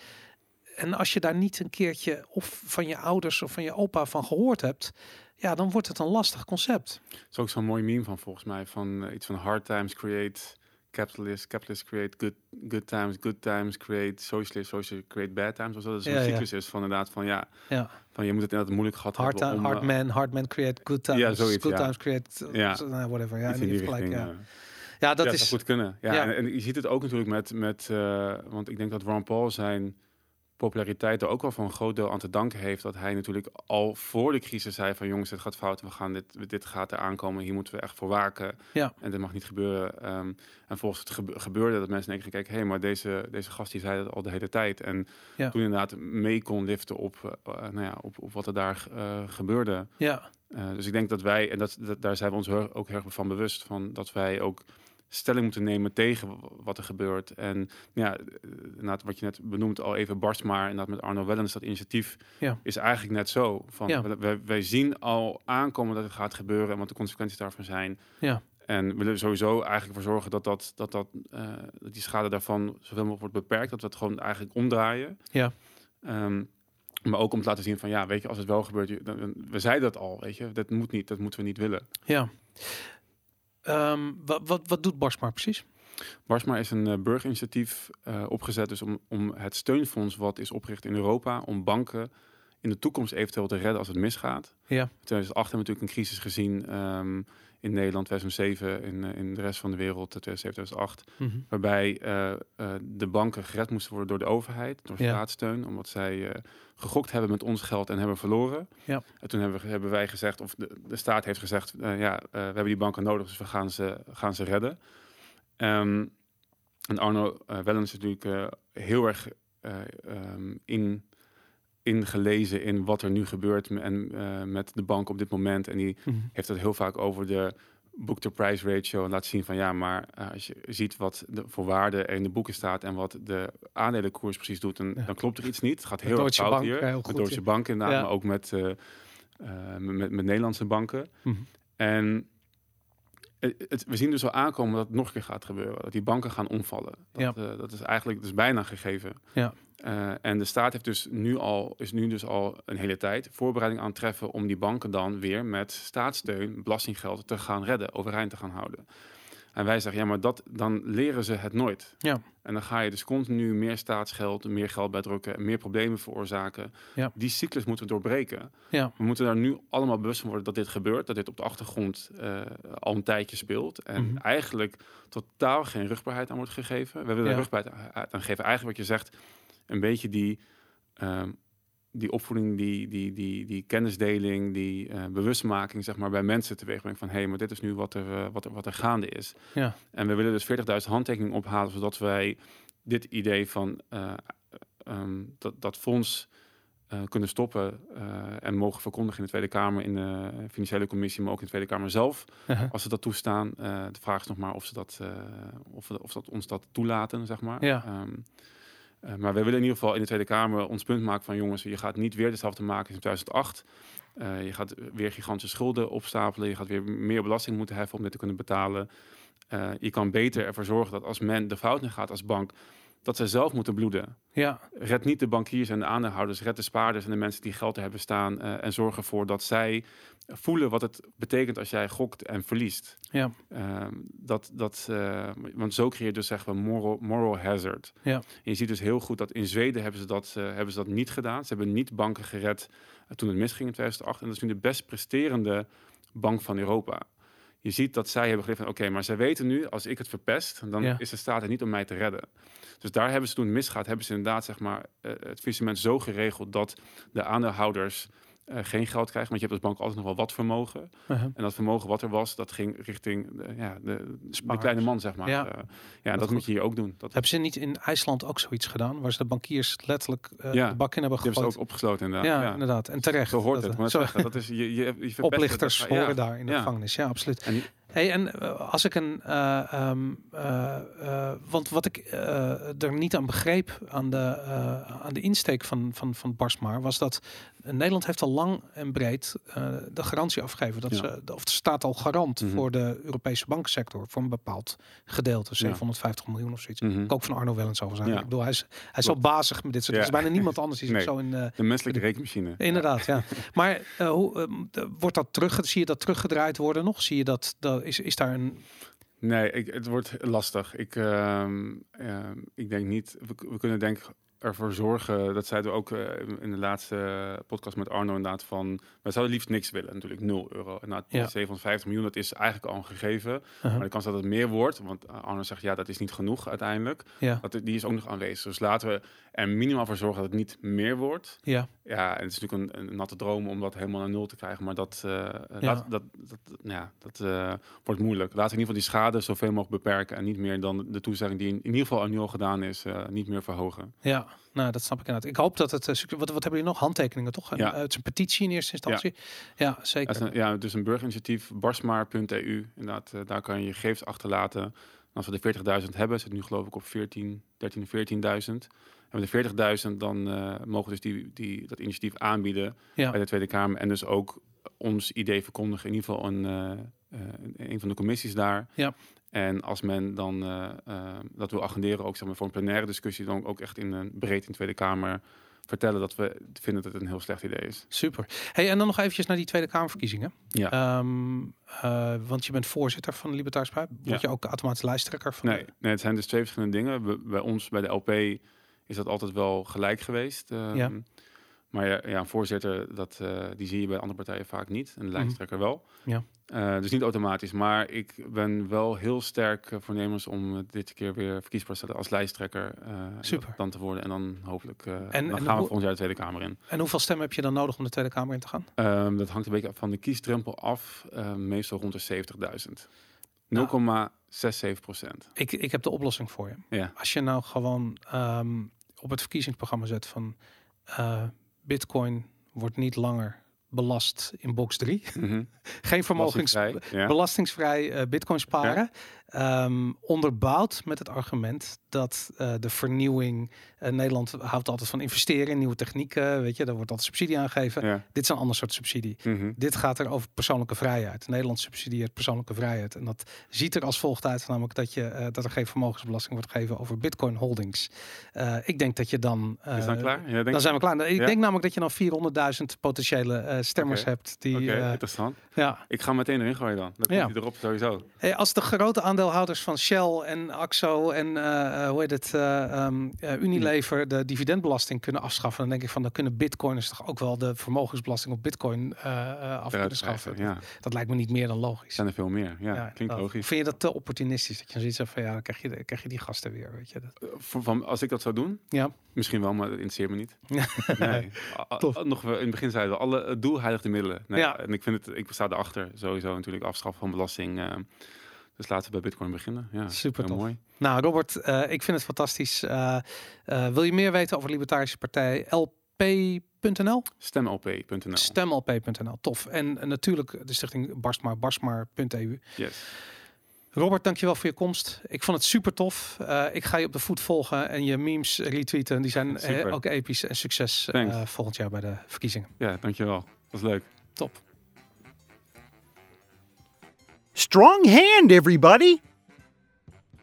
En als je daar niet een keertje of van je ouders of van je opa van gehoord hebt, ja, dan wordt het een lastig concept. Er is ook zo'n mooi meme van volgens mij. Van eh, iets van hard times create capitalist, capitalist create good, good times, good times create socialist, socialist create bad times. Of zo. Dat is een cyclus is van inderdaad van ja, van je moet het inderdaad moeilijk gehad hard, hebben. om, hard eh, man, hard man create good times. Zoiets, good ja. times create, Ja. zo, nou, whatever. Ja, die richting. ja. eh. ja, dat ja, is zou goed kunnen. Ja, Ja. En, en je ziet het ook natuurlijk met, met eh, want ik denk dat Ron Paul zijn populariteit er ook wel voor een groot deel aan te danken heeft dat hij natuurlijk al voor de crisis zei van jongens, het gaat fout, we gaan dit, dit gaat er aankomen, hier moeten we echt voor waken. Ja. En dit mag niet gebeuren. Ehm, en volgens het gebe- gebeurde dat mensen denken, kijk, hé, maar deze, deze gast die zei dat al de hele tijd. En Ja. toen inderdaad mee kon liften op, eh, nou ja, op, op wat er daar eh, gebeurde. Ja, Eh, dus ik denk dat wij, en dat, dat, daar zijn we ons ook heel erg van bewust van, dat wij ook stelling moeten nemen tegen wat er gebeurt. En ja, eh, wat je net benoemt al even barst maar inderdaad met Arno Wellens, dat initiatief Ja. is eigenlijk net zo. Van, Ja. wij, wij zien al aankomen dat het gaat gebeuren en wat de consequenties daarvan zijn. Ja. En we willen sowieso eigenlijk voor zorgen dat, dat, dat, dat, eh, dat die schade daarvan zoveel mogelijk wordt beperkt. Dat we het gewoon eigenlijk omdraaien. Ja. Ehm, maar ook om te laten zien van ja, weet je, als het wel gebeurt, dan- we zeiden dat al, weet je, dat moet niet, dat moeten we niet willen. ja. Ehm, wat, wat, wat doet Barsmar precies? Barsma is een eh, burgerinitiatief eh, opgezet dus om, om het steunfonds wat is opgericht in Europa, om banken in de toekomst eventueel te redden als het misgaat. Ja. In 2008 hebben we natuurlijk een crisis gezien ehm, in Nederland, 2007 in, eh, in de rest van de wereld, 2007, 2008. Mhm. waarbij eh, eh, de banken gered moesten worden door de overheid, door Ja. staatssteun, omdat zij eh, gegokt hebben met ons geld en hebben verloren. Ja. En toen hebben, we, hebben wij gezegd, of de, de staat heeft gezegd, eh, ja, eh, we hebben die banken nodig, dus we gaan ze, gaan ze redden. Ehm, en Arno eh Wellens is natuurlijk eh, heel erg eh, ehm, in, ingelezen in wat er nu gebeurt en, eh, met de bank op dit moment. En die Mhm. heeft het heel vaak over de book-to-price ratio. En laat zien van ja, maar eh, als je ziet wat de voor waarde er in de boeken staat en wat de aandelenkoers precies doet, dan, Ja. dan klopt er iets niet. Het gaat Met heel erg fout Bank, hier. heel met goed, Deutsche ja. Bank inderdaad, Ja. maar ook met, eh, eh, met, met Nederlandse banken. Mhm. En het, we zien dus al aankomen dat het nog een keer gaat gebeuren. Dat die banken gaan omvallen. Dat, Ja. dat is eigenlijk dus bijna gegeven. Ja. Eh, en de staat heeft dus nu al, is nu dus al een hele tijd voorbereiding aan het treffen om die banken dan weer met staatssteun, belastinggeld te gaan redden, overeind te gaan houden. En wij zeggen, ja, maar dat, dan leren ze het nooit. Ja. En dan ga je dus continu meer staatsgeld, meer geld bijdrukken, en meer problemen veroorzaken. Ja. Die cyclus moeten we doorbreken. Ja. We moeten daar nu allemaal bewust van worden dat dit gebeurt, dat dit op de achtergrond eh, al een tijdje speelt. En Mhm. eigenlijk totaal geen rugbaarheid aan wordt gegeven. We willen Ja. rugbaarheid aan- aan geven. Eigenlijk wat je zegt, een beetje die, ehm, die opvoeding, die, die, die, die kennisdeling, die eh, bewustmaking zeg maar, bij mensen teweeg brengt van hé, hey, maar dit is nu wat er, eh, wat, er, wat er gaande is. Ja. En we willen dus 40.000 handtekeningen ophalen, zodat wij dit idee van eh, ehm, dat, dat fonds kunnen stoppen en mogen verkondigen in de Tweede Kamer, in de financiële commissie, maar ook in de Tweede Kamer zelf, Uh-huh. als ze dat toestaan. De vraag is nog maar of ze dat, of, of dat ons dat toelaten, zeg maar. Ja. Ehm, eh, maar wij willen in ieder geval in de Tweede Kamer ons punt maken van jongens, je gaat niet weer hetzelfde maken als in 2008. Eh, je gaat weer gigantische schulden opstapelen. Je gaat weer meer belasting moeten heffen om dit te kunnen betalen. Eh, je kan beter ervoor zorgen dat als men de fout in gaat als bank, dat zij zelf moeten bloeden. Ja. Red niet de bankiers en de aandeelhouders, red de spaarders en de mensen die geld hebben staan. eh, en zorg ervoor dat zij voelen wat het betekent als jij gokt en verliest. Ja. Ehm, dat, dat, eh, want zo creëer je dus zeggen we moral, moral hazard. Ja. En je ziet dus heel goed dat in Zweden hebben ze dat, eh, hebben ze dat niet gedaan. Ze hebben niet banken gered toen het misging in 2008. En dat is nu de best presterende bank van Europa. Je ziet dat zij hebben geleerd van oké, maar zij weten nu als ik het verpest, dan Ja. is de staat er niet om mij te redden. Dus daar hebben ze toen misgaat, hebben ze inderdaad zeg maar eh, het faillissement zo geregeld dat de aandeelhouders eh, geen geld krijgen, want je hebt als bank altijd nog wel wat vermogen. Uh-huh. En dat vermogen wat er was, dat ging richting de, ja, de, de kleine man, zeg maar. Ja. Ja, ja dat goed. moet je hier ook doen. Dat Hebben ze niet in IJsland ook zoiets gedaan, waar ze de bankiers letterlijk eh, Ja, de bak in hebben die hebben ze gegooid? ook opgesloten inderdaad. ja, Ja, inderdaad. En terecht. Zo hoort Dat, het. Maar zo- dat is, je, je, je het. Oplichters Ja. horen daar in de gevangenis. Ja, absoluut. En Hey, en eh, als ik een, eh, ehm, eh, want wat ik er niet aan begreep aan de, aan de insteek van, van, van Barsmar, was dat Nederland heeft al lang en breed de garantie afgegeven. Dat Ja. ze, of het staat al garant Mhm. voor de Europese bankensector voor een bepaald gedeelte, Ja. 750 miljoen of zoiets. Ik ook van Arno Wellens over zijn. Ja. Ik bedoel, hij is, hij is zo Klopt. bazig met dit soort. Er is bijna niemand anders die Nee. zo in. De menselijke rekenmachine. Inderdaad, ja. Maar hoe, de- wordt dat terug? Zie je dat teruggedraaid worden nog? Zie je dat, dat is, is daar een. Nee, ik, het wordt lastig. Ik, ehm, ehm, ik denk niet. We, we kunnen denk ik ervoor zorgen, dat zeiden we ook eh, in de laatste podcast met Arno inderdaad, van wij zouden liefst niks willen, natuurlijk 0 euro. En nou, Ja. 750 miljoen, dat is eigenlijk al een gegeven. Uh-huh. Maar de kans dat het meer wordt, want Arno zegt ja, dat is niet genoeg uiteindelijk. Ja, Dat, die is ook nog aanwezig. Dus laten we er minimaal voor zorgen dat het niet meer wordt. ja, Ja, en het is natuurlijk een, een natte droom om dat helemaal naar nul te krijgen. Maar dat, eh, laat, dat, dat, ja, dat eh, wordt moeilijk. Laten we in ieder geval die schade zoveel mogelijk beperken. En niet meer dan de toezegging die in, in ieder geval al nu al gedaan is, eh, niet meer verhogen. ja. Nou, dat snap ik inderdaad. Ik hoop dat het... eh, wat, wat hebben jullie nog? Handtekeningen, toch? Ja. eh, het is een petitie in eerste instantie. Ja, zeker. Dat is een, ja, dus een burgerinitiatief, barsmaar.eu. Inderdaad, eh, daar kan je je gegevens achterlaten. En als we de 40.000 hebben, zit nu geloof ik op 14, 13, 14.000. Hebben we de 40.000, dan eh, mogen we dus die, die, dat initiatief aanbieden Ja. bij de Tweede Kamer. En dus ook ons idee verkondigen. In ieder geval een, eh, eh, een- van de commissies daar. Ja. En als men dan dat wil agenderen, ook zeg maar, voor een plenaire discussie, dan ook echt in een breed in de Tweede Kamer vertellen dat we vinden dat het een heel slecht idee is. Super. Hey, en dan nog eventjes naar die Tweede Kamerverkiezingen. Ja. Ehm, eh, want je bent voorzitter van de Libertarische Partij. Word je ook automatisch lijsttrekker van? Nee, nee, het zijn dus twee verschillende dingen. We- bij ons, bij de LP, is dat altijd wel gelijk geweest. Ehm, Ja. Maar ja, ja, een voorzitter, dat, eh, die zie je bij andere partijen vaak niet. Een lijsttrekker wel. Mhm. Ja. Eh, dus niet automatisch. Maar ik ben wel heel sterk eh, voornemens om dit keer weer verkiesbaar te stellen als lijsttrekker. Super. Dan te worden. En dan hopelijk En- dan en gaan we volgend jaar de Tweede Kamer in. En hoeveel stemmen heb je dan nodig om de Tweede Kamer in te gaan? Ehm, dat hangt een beetje van de kiesdrempel af. meestal rond de 70.000. Nou. 0,67 procent. Ik, ik heb de oplossing voor je. Ja. Als je nou gewoon ehm, op het verkiezingsprogramma zet van eh, Bitcoin wordt niet langer belast in box 3. Mhm. Geen vermogens Belastingvrij, ja. belastingsvrij eh, bitcoin sparen. Ehm, onderbouwd met het argument dat eh, de vernieuwing... eh, Nederland houdt altijd van investeren in nieuwe technieken. Weet je, daar wordt altijd subsidie aan gegeven. Ja. Dit is een ander soort subsidie. Mhm. Dit gaat er over persoonlijke vrijheid. Nederland subsidieert persoonlijke vrijheid. En dat ziet er als volgt uit, namelijk dat, je, eh, dat er geen vermogensbelasting wordt gegeven over bitcoin holdings. Ik denk dat je dan... Is dat klaar? Ja, denk Dan zijn we klaar. Ik Ja? denk namelijk dat je dan 400.000 potentiële stemmers hebt. Die, interessant. ja. Ik ga meteen erin gooien dan. Dan Ja. erop sowieso. Hey, als de grote aandeelhouders van Shell en Axo en eh, eh, hoe heet het, ehm, eh, Unilever de dividendbelasting kunnen afschaffen, dan denk ik van dan kunnen bitcoiners toch ook wel de vermogensbelasting op bitcoin eh, af kunnen schaffen. Ja, Dat lijkt me niet meer dan logisch. zijn er veel meer. Ja, klinkt dat- logisch. Vind je dat te opportunistisch? Dat je dan zoiets hebt van ja, dan krijg je, krijg je die gasten weer, weet je. Dat, voor- van, als ik dat zou doen, ja. misschien wel, maar dat interesseert me niet. Nee. Tof. Nog in het begin zeiden we, alle het doel heiligt de middelen. Nee, Ja. En ik vind het, ik sta erachter sowieso natuurlijk afschaffen van belasting. Dus laten we bij Bitcoin beginnen. Ja, Super tof. mooi. Nou, Robert, eh, ik vind het fantastisch. Eh, eh, wil je meer weten over de Libertarische Partij? lp.nl? Stemlp.nl. Stemlp.nl, tof. En natuurlijk de stichting Barstmaar, barstmaar.eu. Yes. Robert, dankjewel voor je komst. Ik vond het super tof. Ik ga je op de voet volgen en je memes retweeten. Die zijn eh, ook episch. En succes volgend jaar bij de verkiezingen. Ja, dankjewel. Dat is leuk. Top. Strong hand, everybody!